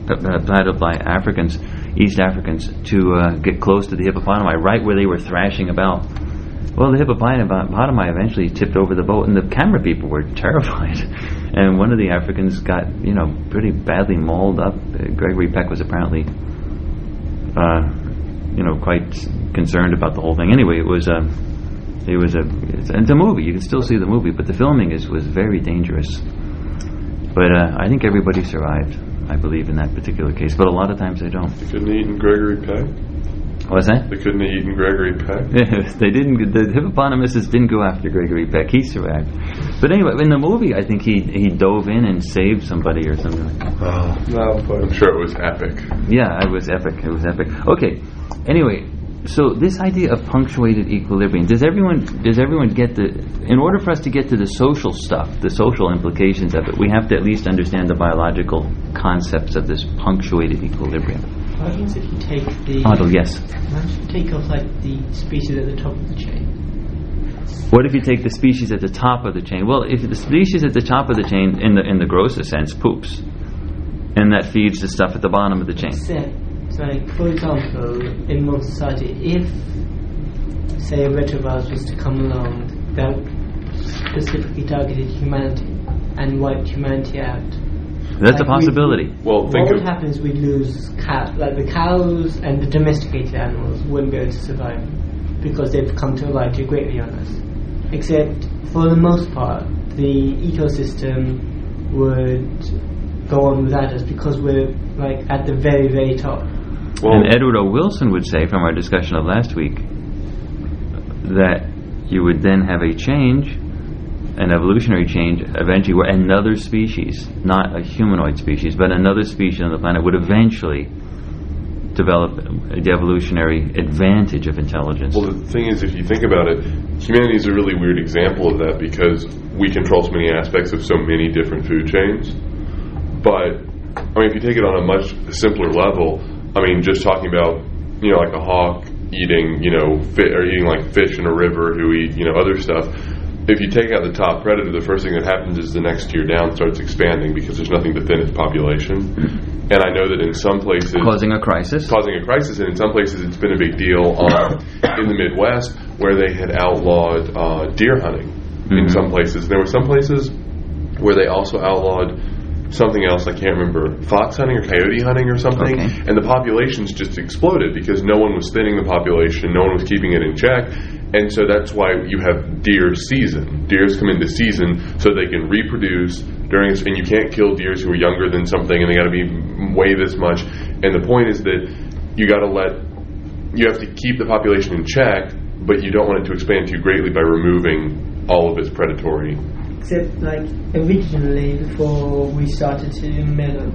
pa- paddled by Africans, East Africans, to uh, get close to the hippopotami, right where they were thrashing about. Well, the hippopotami eventually tipped over the boat, and the camera people were terrified. And one of the Africans got, you know, pretty badly mauled up. Uh, Gregory Peck was apparently, uh, you know, quite concerned about the whole thing. Anyway, it was a, it was a, it's, it's a movie. You can still see the movie, but the filming is was very dangerous. But uh, I think everybody survived. I believe in that particular case, but a lot of times they don't. they couldn't have eaten Gregory Peck. What's that? They couldn't have eaten Gregory Peck. they didn't. The hippopotamuses didn't go after Gregory Peck. He survived. But anyway, in the movie, I think he he dove in and saved somebody or something. like that. No. I'm sure it was epic. Yeah, it was epic. It was epic. Okay. Anyway, so this idea of punctuated equilibrium does everyone does everyone get the? In order for us to get to the social stuff, the social implications of it, we have to at least understand the biological concepts of this punctuated equilibrium. What happens if you take the yes. What if you take off like the species at the top of the chain? What if you take the species at the top of the chain? Well, if the species at the top of the chain, in the in the grosser sense, poops, and that feeds the stuff at the bottom of the chain. Except, so like, for example, in modern society, if say a retrovirus was to come along that specifically targeted humanity and wiped humanity out, That's a Like we- possibility. Well, think what would happen is we'd lose cow, like the cows and the domesticated animals wouldn't be able to survive because they've come to rely too greatly on us. Except for the most part, the ecosystem would go on without us because we're like at the very very top. well, and Edward O. Wilson would say, from our discussion of last week, that you would then have a change, an evolutionary change, eventually where another species, not a humanoid species, but another species on the planet would eventually develop the evolutionary advantage of intelligence. Well, the thing is, if you think about it, humanity is a really weird example of that because we control so many aspects of so many different food chains. But I mean, if you take it on a much simpler level, I mean, just talking about you know, like a hawk eating you know, fi- or eating like fish in a river who eat you know other stuff. If you take out the top predator, the first thing that happens is the next tier down starts expanding because there's nothing to thin its population. And I know that in some places, causing a crisis. causing a crisis, and in some places it's been a big deal um, in the Midwest where they had outlawed uh, deer hunting in Mhm. some places. There were some places where they also outlawed something else. I can't remember fox hunting or coyote hunting or something, Okay. and the populations just exploded because no one was thinning the population, no one was keeping it in check. And so that's why you have deer season. Deers come into season so they can reproduce during, and you can't kill deers who are younger than something, and they got to be weigh this much. And the point is that you got to let, you have to keep the population in check, but you don't want it to expand too greatly by removing all of its predatory. Except like originally before we started to mellow,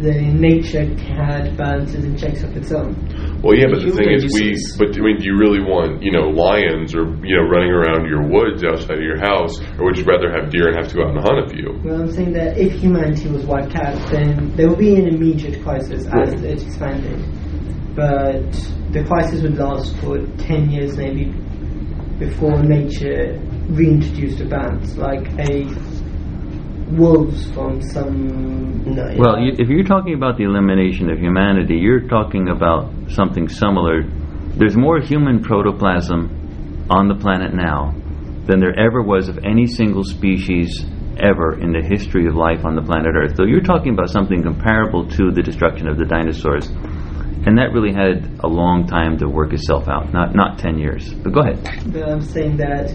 the nature had balances and checks of its own. Well, yeah, but the thing is, we. But I mean, do you really want you know lions or you know running around your woods outside of your house, or would you rather have deer and have to go out and hunt a few? Well, I'm saying that if humanity was wiped out, then there would be an immediate crisis as it expanded. But the crisis would last for 10 years maybe before nature reintroduced a balance, like a wolves from some. No. Well, you, if you're talking about the elimination of humanity, you're talking about something similar. There's more human protoplasm on the planet now than there ever was of any single species ever in the history of life on the planet Earth. So you're talking about something comparable to the destruction of the dinosaurs. And that really had a long time to work itself out, not not 10 years. But go ahead. But I'm saying that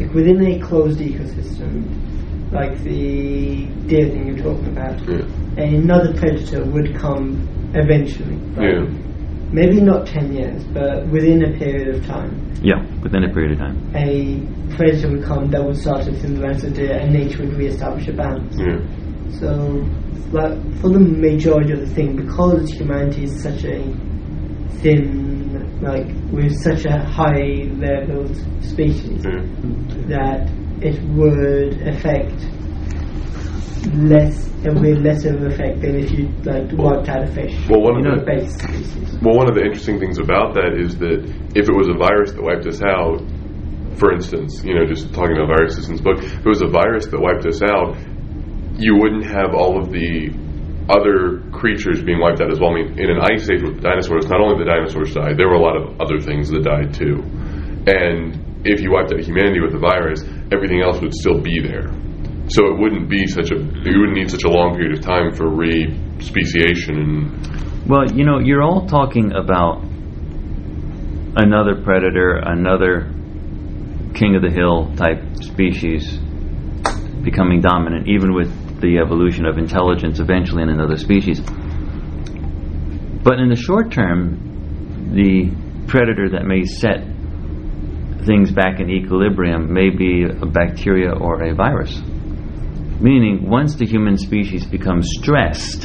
if within a closed ecosystem, like the deer thing you're talking about, Yeah. another predator would come eventually. Like Yeah. Maybe not 10 years, but within a period of time. Yeah, within a period of time. a predator would come that would start to thin the ranks of deer and nature would re-establish a balance. Yeah. So, like, for the majority of the thing, because humanity is such a thin, like, with such a high leveled species, Yeah. that it would affect less, it would be less of an effect than if you, like, wiped out a fish. Well, one of the- base species. Well, one of the interesting things about that is that if it was a virus that wiped us out, for instance, you know, just talking about viruses in this book, if it was a virus that wiped us out, you wouldn't have all of the other creatures being wiped out as well. I mean, in an ice age with dinosaurs, not only the dinosaurs died, there were a lot of other things that died too. And if you wiped out humanity with the virus, everything else would still be there. So it wouldn't be such a, you wouldn't need such a long period of time for re-speciation and Well, you know, you're all talking about another predator, another king of the hill type species becoming dominant, even with the evolution of intelligence eventually in another species. But in the short term, the predator that may set things back in equilibrium may be a bacteria or a virus. Meaning, once the human species becomes stressed,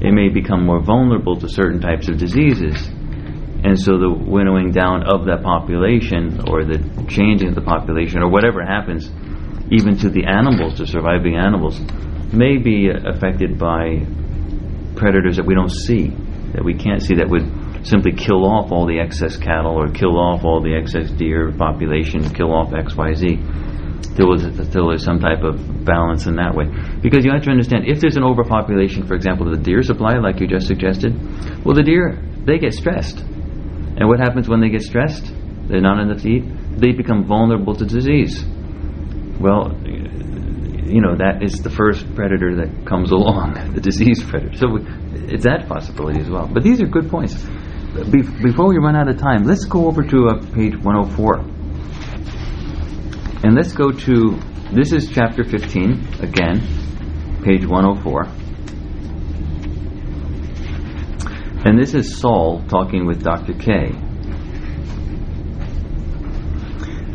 it may become more vulnerable to certain types of diseases. And so the winnowing down of that population or the changing of the population or whatever happens, even to the animals, the surviving animals, may be affected by predators that we don't see, that we can't see, that would simply kill off all the excess cattle or kill off all the excess deer population, kill off XYZ till there's, till there's some type of balance in that way. Because you have to understand, if there's an overpopulation, for example, of the deer supply, like you just suggested, well, the deer, they get stressed. And what happens when they get stressed? They're not enough to eat. They become vulnerable to disease. Well, you know, that is the first predator that comes along, the disease predator. So it's that possibility as well. But these are good points. Be- before we run out of time, let's go over to uh, page 104. And let's go to, this is chapter 15, again, page 104. And this is Saul talking with Dr. K.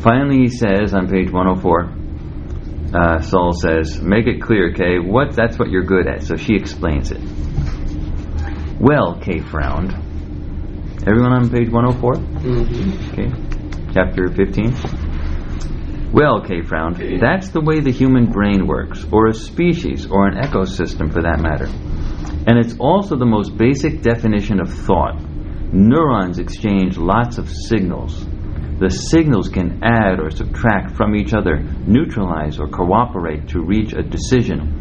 Finally, he says on page 104, uh, Saul says, Make it clear, Kaye, what, that's what you're good at. So she explains it. Well, Kaye frowned. Everyone on page 104? Mhm. Okay. Chapter 15. Well, Kaye frowned. That's the way the human brain works, or a species, or an ecosystem for that matter. And it's also the most basic definition of thought. Neurons exchange lots of signals. The signals can add or subtract from each other, neutralize or cooperate to reach a decision.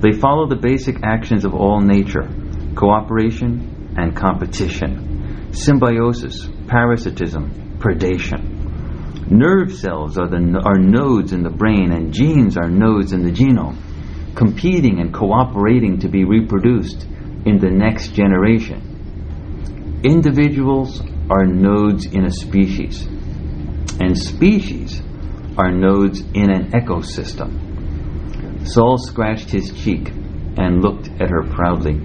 They follow the basic actions of all nature cooperation and competition, symbiosis, parasitism, predation. Nerve cells are, the, are nodes in the brain, and genes are nodes in the genome, competing and cooperating to be reproduced in the next generation. Individuals are nodes in a species, and species are nodes in an ecosystem. Saul scratched his cheek and looked at her proudly.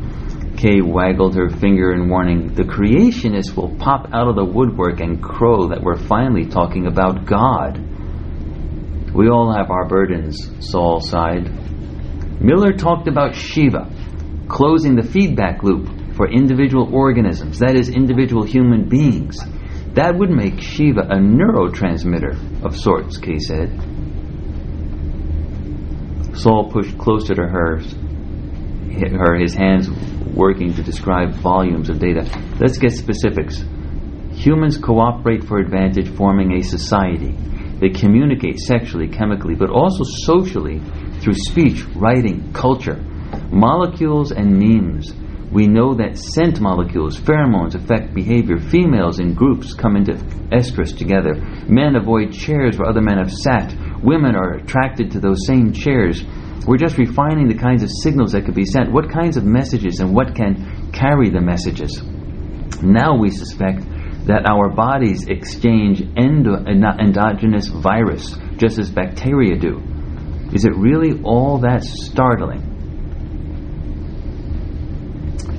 Kaye waggled her finger in warning. The creationists will pop out of the woodwork and crow that we're finally talking about God. We all have our burdens, Saul sighed. Miller talked about SHEVA, closing the feedback loop for individual organisms, that is, individual human beings. That would make SHEVA a neurotransmitter of sorts, Kaye said. Saul pushed closer to her, her, his hands working to describe volumes of data. Let's get specifics. Humans cooperate for advantage, forming a society. They communicate sexually, chemically, but also socially through speech, writing, culture. Molecules and memes. We know that scent molecules, pheromones, affect behavior. Females in groups come into estrus together. Men avoid chairs where other men have sat. Women are attracted to those same chairs. We're just refining the kinds of signals that could be sent, what kinds of messages, and what can carry the messages. Now we suspect that our bodies exchange endo- endogenous virus, just as bacteria do. Is it really all that startling?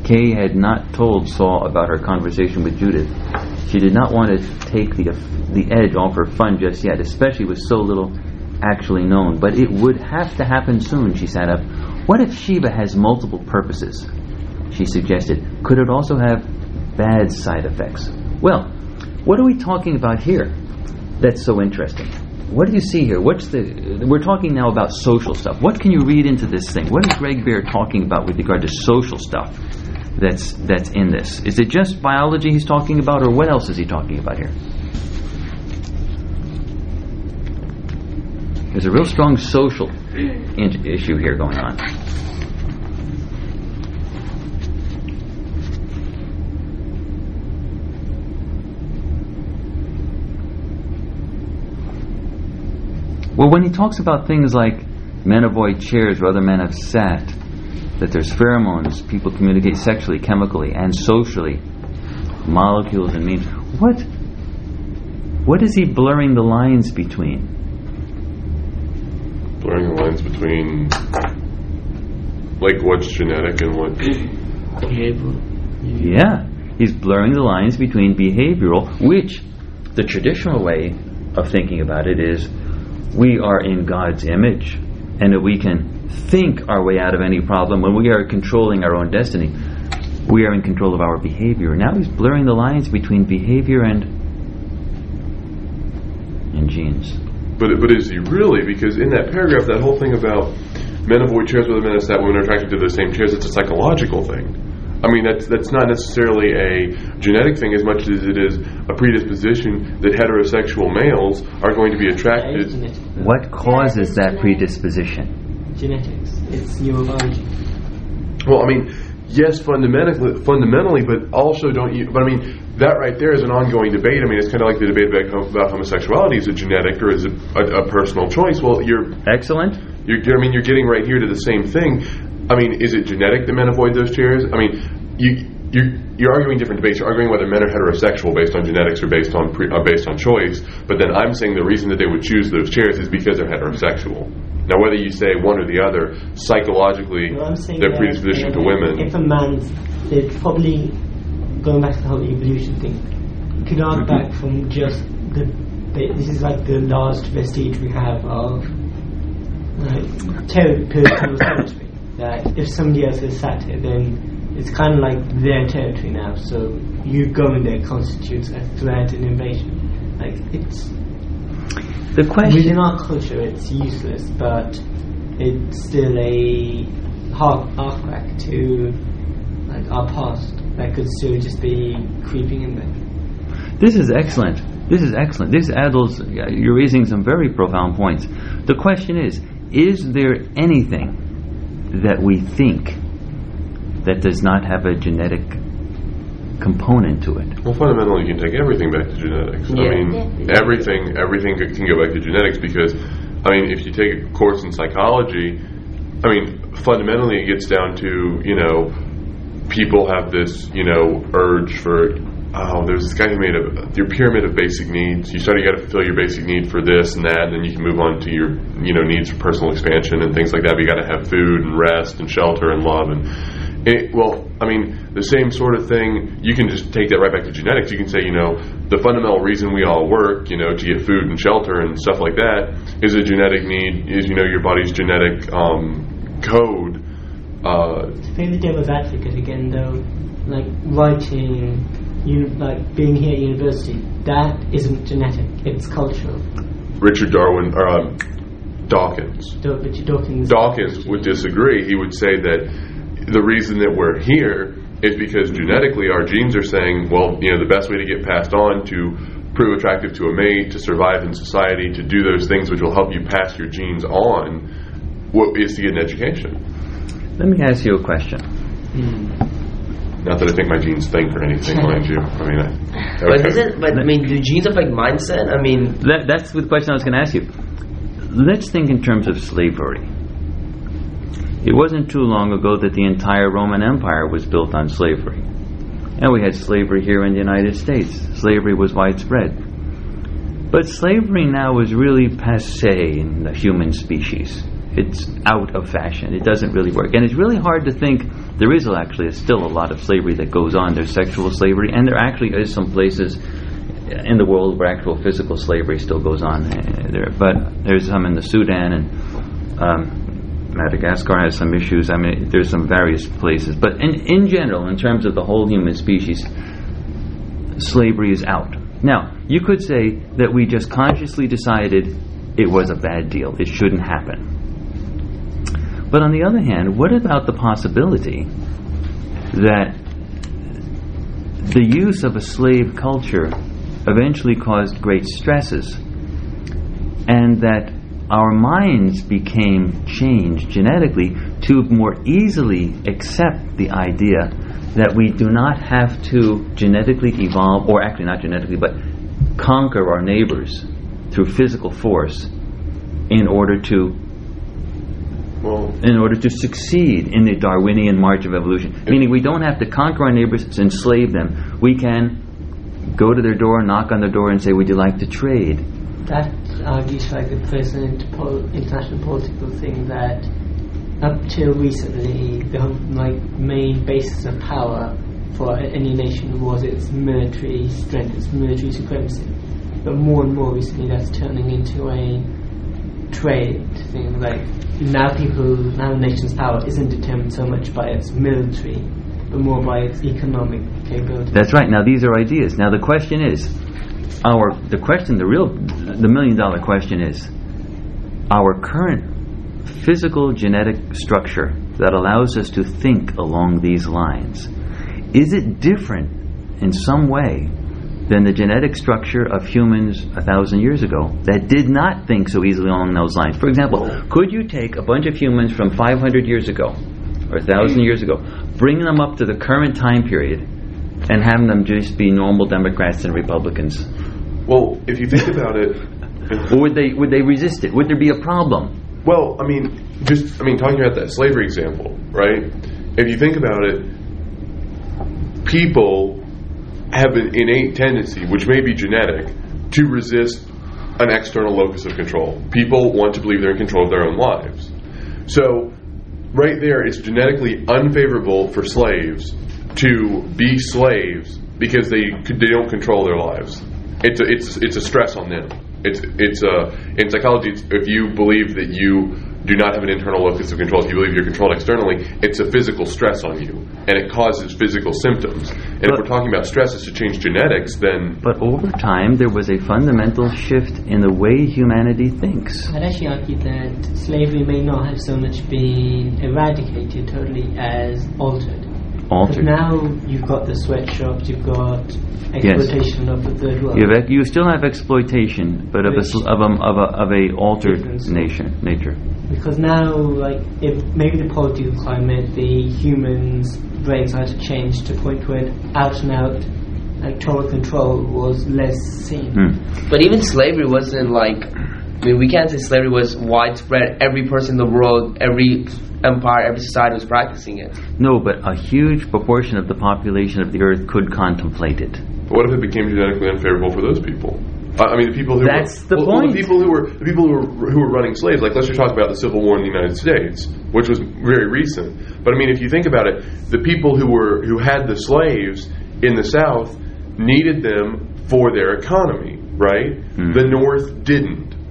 Kaye had not told Saul about her conversation with Judith. She did not want to take the, the edge off her fun just yet, especially with so little actually known. But it would have to happen soon, she sat up. What if SHEVA has multiple purposes? She suggested. Could it also have bad side effects? Well, what are we talking about here that's so interesting? What do you see here? What's the? We're talking now about social stuff. What can you read into this thing? What is Greg Bear talking about with regard to social stuff that's that's in this? Is it just biology he's talking about, or what else is he talking about here? There's a real strong social in- issue here going on. Well, when he talks about things like men avoid chairs where other men have sat, that there's pheromones, people communicate sexually, chemically, and socially, molecules and memes, what, what is he blurring the lines between? Blurring the lines between like what's genetic and what Behavioral. Yeah, he's blurring the lines between behavioral, which the traditional way of thinking about it is we are in God's image and that we can think our way out of any problem when we are controlling our own destiny. We are in control of our behavior. Now he's blurring the lines between behavior and and genes. But but is he really? Because in that paragraph, that whole thing about men avoid chairs with men is that women are attracted to the same chairs. It's a psychological thing. I mean, that's that's not necessarily a genetic thing as much as it is a predisposition that heterosexual males are going to be attracted. genetics. What causes that predisposition? Genetics. It's neurobiology. Well, I mean, yes, fundamentally, fundamentally, but also don't you? But I mean, that right there is an ongoing debate. I mean, it's kind of like the debate about, about homosexuality: is it genetic or is it a, a personal choice? Well, you're Excellent. You're, I mean, you're getting right here to the same thing. I mean, is it genetic that men avoid those chairs? I mean, you you you're arguing different debates. You're arguing whether men are heterosexual based on genetics or based on pre, uh, based on choice. But then I'm saying the reason that they would choose those chairs is because they're heterosexual. Now, whether you say one or the other, psychologically, Well, I'm saying their predisposition to women. If a man's, they're probably going back to the whole evolution thing. You could argue Mm-hmm. back from just the, the. This is like the last vestige we have of like ter- personal territory. That if somebody else has sat here, then it's kind of like their territory now. So you going there constitutes a threat and invasion. Like it's The question. Within our culture, it's useless, but it's still a hark back to like our past that could still just be creeping in there. This is excellent. This is excellent. This Adol's, you're raising some very profound points. The question is, is there anything that we think that does not have a genetic component to it? Well, fundamentally, you can take everything back to genetics. I mean, Yeah. everything everything can go back to genetics because, I mean, if you take a course in psychology, I mean, fundamentally, it gets down to you know, people have this you know urge for. Oh, there's this guy who made a your pyramid of basic needs. You start you got to fulfill your basic need for this and that, and then you can move on to your you know needs for personal expansion and things like that. But you got to have food and rest and shelter and love and it, well, I mean, the same sort of thing. You can just take that right back to genetics. You can say, you know, the fundamental reason we all work, you know, to get food and shelter and stuff like that, is a genetic need. Is you know your body's genetic um, code Uh, To play the devil's advocate again, though, like writing, you like being here at university, that isn't genetic; it's cultural. Richard Darwin, or um, Dawkins. Do- Richard Dawkins. Dawkins would disagree. He would say that the reason that we're here is because genetically our genes are saying, well, you know, the best way to get passed on to prove attractive to a mate, to survive in society, to do those things which will help you pass your genes on, what is to get an education. Let me ask you a question. Hmm. Not that I think my genes think or anything, mind you. I mean, I, But okay. isn't but I mean, do genes affect mindset? I mean, That, that's the question I was going to ask you. Let's think in terms of slavery. It wasn't too long ago that the entire Roman Empire was built on slavery. And we had slavery here in the United States. Slavery was widespread. But slavery now is really passe in the human species. It's out of fashion. It doesn't really work. And it's really hard to think there is actually still a lot of slavery that goes on. There's sexual slavery, and there actually is some places in the world where actual physical slavery still goes on. uh, There, but there's some in the Sudan and um, Madagascar has some issues. I mean, there's some various places. But in, in general, in terms of the whole human species, slavery is out. Now, you could say that we just consciously decided it was a bad deal. It shouldn't happen. But on the other hand, what about the possibility that the use of a slave culture eventually caused great stresses and that our minds became changed genetically to more easily accept the idea that we do not have to genetically evolve, or actually not genetically, but conquer our neighbors through physical force in order to well, in order to succeed in the Darwinian march of evolution. Meaning we don't have to conquer our neighbors, to enslave them. We can go to their door, knock on their door, and say, "Would you like to trade?" That argues like the present pol- international political thing that up till recently the like main basis of power for any nation was its military strength, its military supremacy. But more and more recently, that's turning into a trade thing. Like now, people now, nation's power isn't determined so much by its military, but more by its economic capability. That's right. Now these are ideas. Now the question is, our the question, the real, the million dollar question is, our current physical genetic structure that allows us to think along these lines, is it different in some way than the genetic structure of humans a thousand years ago that did not think so easily along those lines? For example, could you take a bunch of humans from 500 years ago or a thousand years ago, bring them up to the current time period, and have them just be normal Democrats and Republicans? well, if you think about it, Or would they would they resist it? Would there be a problem? Well, I mean, just I mean, talking about that slavery example, right? If you think about it, people have an innate tendency, which may be genetic, to resist an external locus of control. People want to believe they're in control of their own lives. So, right there, it's genetically unfavorable for slaves to be slaves because they they don't control their lives. It's a, it's it's a stress on them. It's it's a in psychology. It's, if you believe that you do not have an internal locus of control, if you believe you're controlled externally, it's a physical stress on you, and it causes physical symptoms. And if we're talking about stresses to change genetics, then But over time, there was a fundamental shift in the way humanity thinks. I'd actually argue that slavery may not have so much been eradicated totally as altered. But now you've got the sweatshops, you've got exploitation of the third world. You, have, you still have exploitation, but of a sl- of a of a, of a altered nation nature. Because now, like, if maybe the political climate, the humans' brains had to change to a point where out and out, like, total control was less seen. Hmm. but even slavery wasn't like. I mean, we can't say slavery was widespread. Every person in the world, every empire, every society was practicing it. No, but a huge proportion of the population of the earth could contemplate it. But what if it became genetically unfavorable for those people? I I mean, the people who That's were, the well, well, point. the people who were the people who were who were running slaves. Like let's just talk about the Civil War in the United States, which was very recent. But I mean, if you think about it, the people who were who had the slaves in the South needed them for their economy, right? Hmm. The North didn't.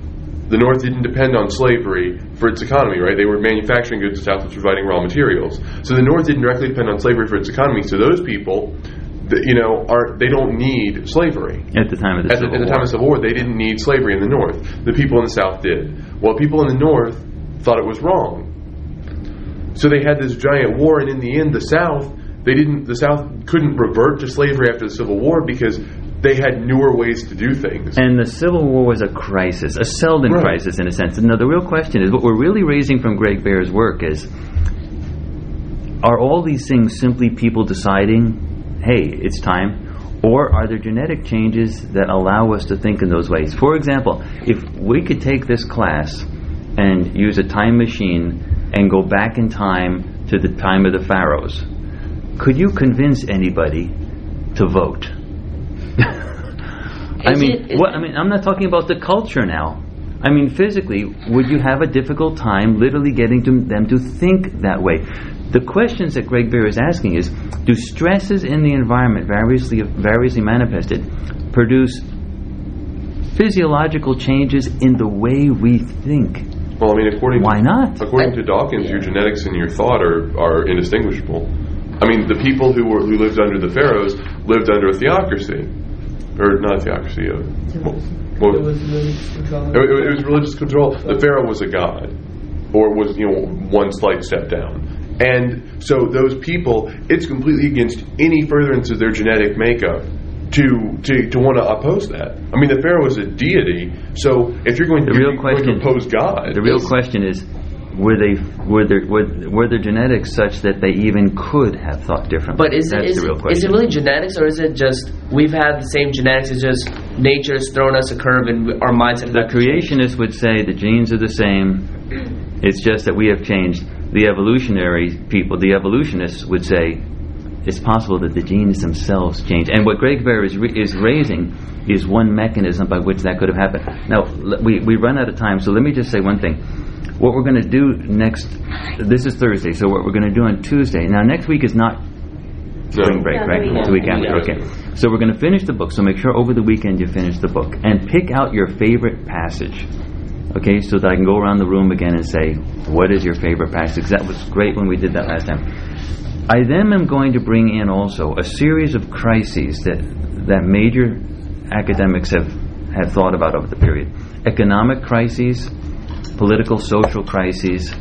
The North didn't depend on slavery for its economy, right? They were manufacturing goods, the South was providing raw materials. So the North didn't directly depend on slavery for its economy. So those people, th- you know, are they don't need slavery. At the time of the At the, Civil at the War. time of the Civil War, they didn't need slavery in the North. The people in the South did. Well, people in the North thought it was wrong. So they had this giant war, and in the end, the South they didn't. The South couldn't revert to slavery after the Civil War because they had newer ways to do things. And the Civil War was a crisis, a Seldon Right. crisis in a sense. Now, the real question is what we're really raising from Greg Bear's work is are all these things simply people deciding, hey, it's time? Or are there genetic changes that allow us to think in those ways? For example, if we could take this class and use a time machine and go back in time to the time of the pharaohs, could you convince anybody to vote? I mean, it- is what? I mean, I'm not talking about the culture now. I mean, physically, would you have a difficult time literally getting to them to think that way? The questions that Greg Bear is asking is: Do stresses in the environment, variously variously manifested, produce physiological changes in the way we think? Well, I mean, according Why to, not? According to Dawkins, your genetics and your thought are, are indistinguishable. I mean, the people who were who lived under the pharaohs lived under a theocracy, or not a theocracy. A, well, There was religious control. it, it- it was religious control. The pharaoh was a god, or was you know one slight step down. And so those people, it's completely against any furtherance of their genetic makeup to to, to want to oppose that. I mean, the pharaoh is a deity, so if you're going, The to, real you're going to oppose God, The real it's- question is: Were they were their were, were their genetics such that they even could have thought differently? But is it, That's is, the real it- question. is it really genetics or is it just we've had the same genetics? It's just nature's thrown us a curve and our mindset. The creationists would say the genes are the same. It's just that we have changed. The evolutionary people, the evolutionists would say it's possible that the genes themselves change. And what Greg Bear is, re- is raising is one mechanism by which that could have happened. Now, l- we, we run out of time, so let me just say one thing. What we're going to do next, this is Thursday, so what we're going to do on Tuesday. Now, next week is not spring No. break, No, right? the It's the week after. Okay. So we're going to finish the book. So make sure over the weekend you finish the book and pick out your favorite passage. Okay, so that I can go around the room again and say, what is your favorite passage? That was great when we did that last time. I then am going to bring in also a series of crises that that major academics have have thought about over the period: economic crises, political, social crises,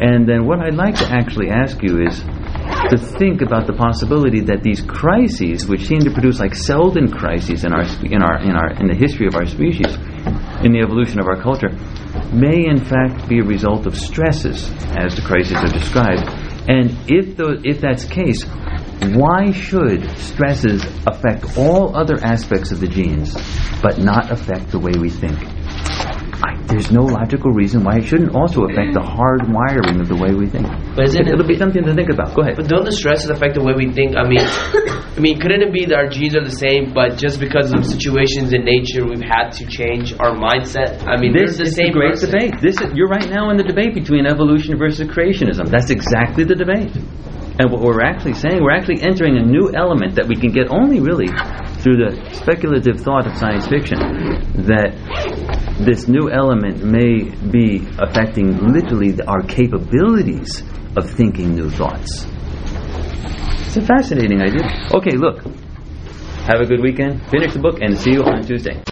and then what I'd like to actually ask you is to think about the possibility that these crises, which seem to produce like Seldon crises in our in our in our in the history of our species, in the evolution of our culture, may in fact be a result of stresses, as the crises are described. And if the, if that's the case, why should stresses affect all other aspects of the genes, but not affect the way we think? I, there's no logical reason why it shouldn't also affect the hard wiring of the way we think. But isn't it- It'll be something to think about. Go ahead. But don't the stresses affect the way we think? I mean, I mean, couldn't it be that our genes are the same, but just because of situations in nature, we've had to change our mindset? I mean, This is same the great person. debate. This is, you're right now in the debate between evolution versus creationism. That's exactly the debate. And what we're actually saying, we're actually entering a new element that we can get only really through the speculative thought of science fiction. That this new element may be affecting literally the- our capabilities of thinking new thoughts. It's a fascinating idea. Okay, look. Have a good weekend. Finish the book and see you on Tuesday.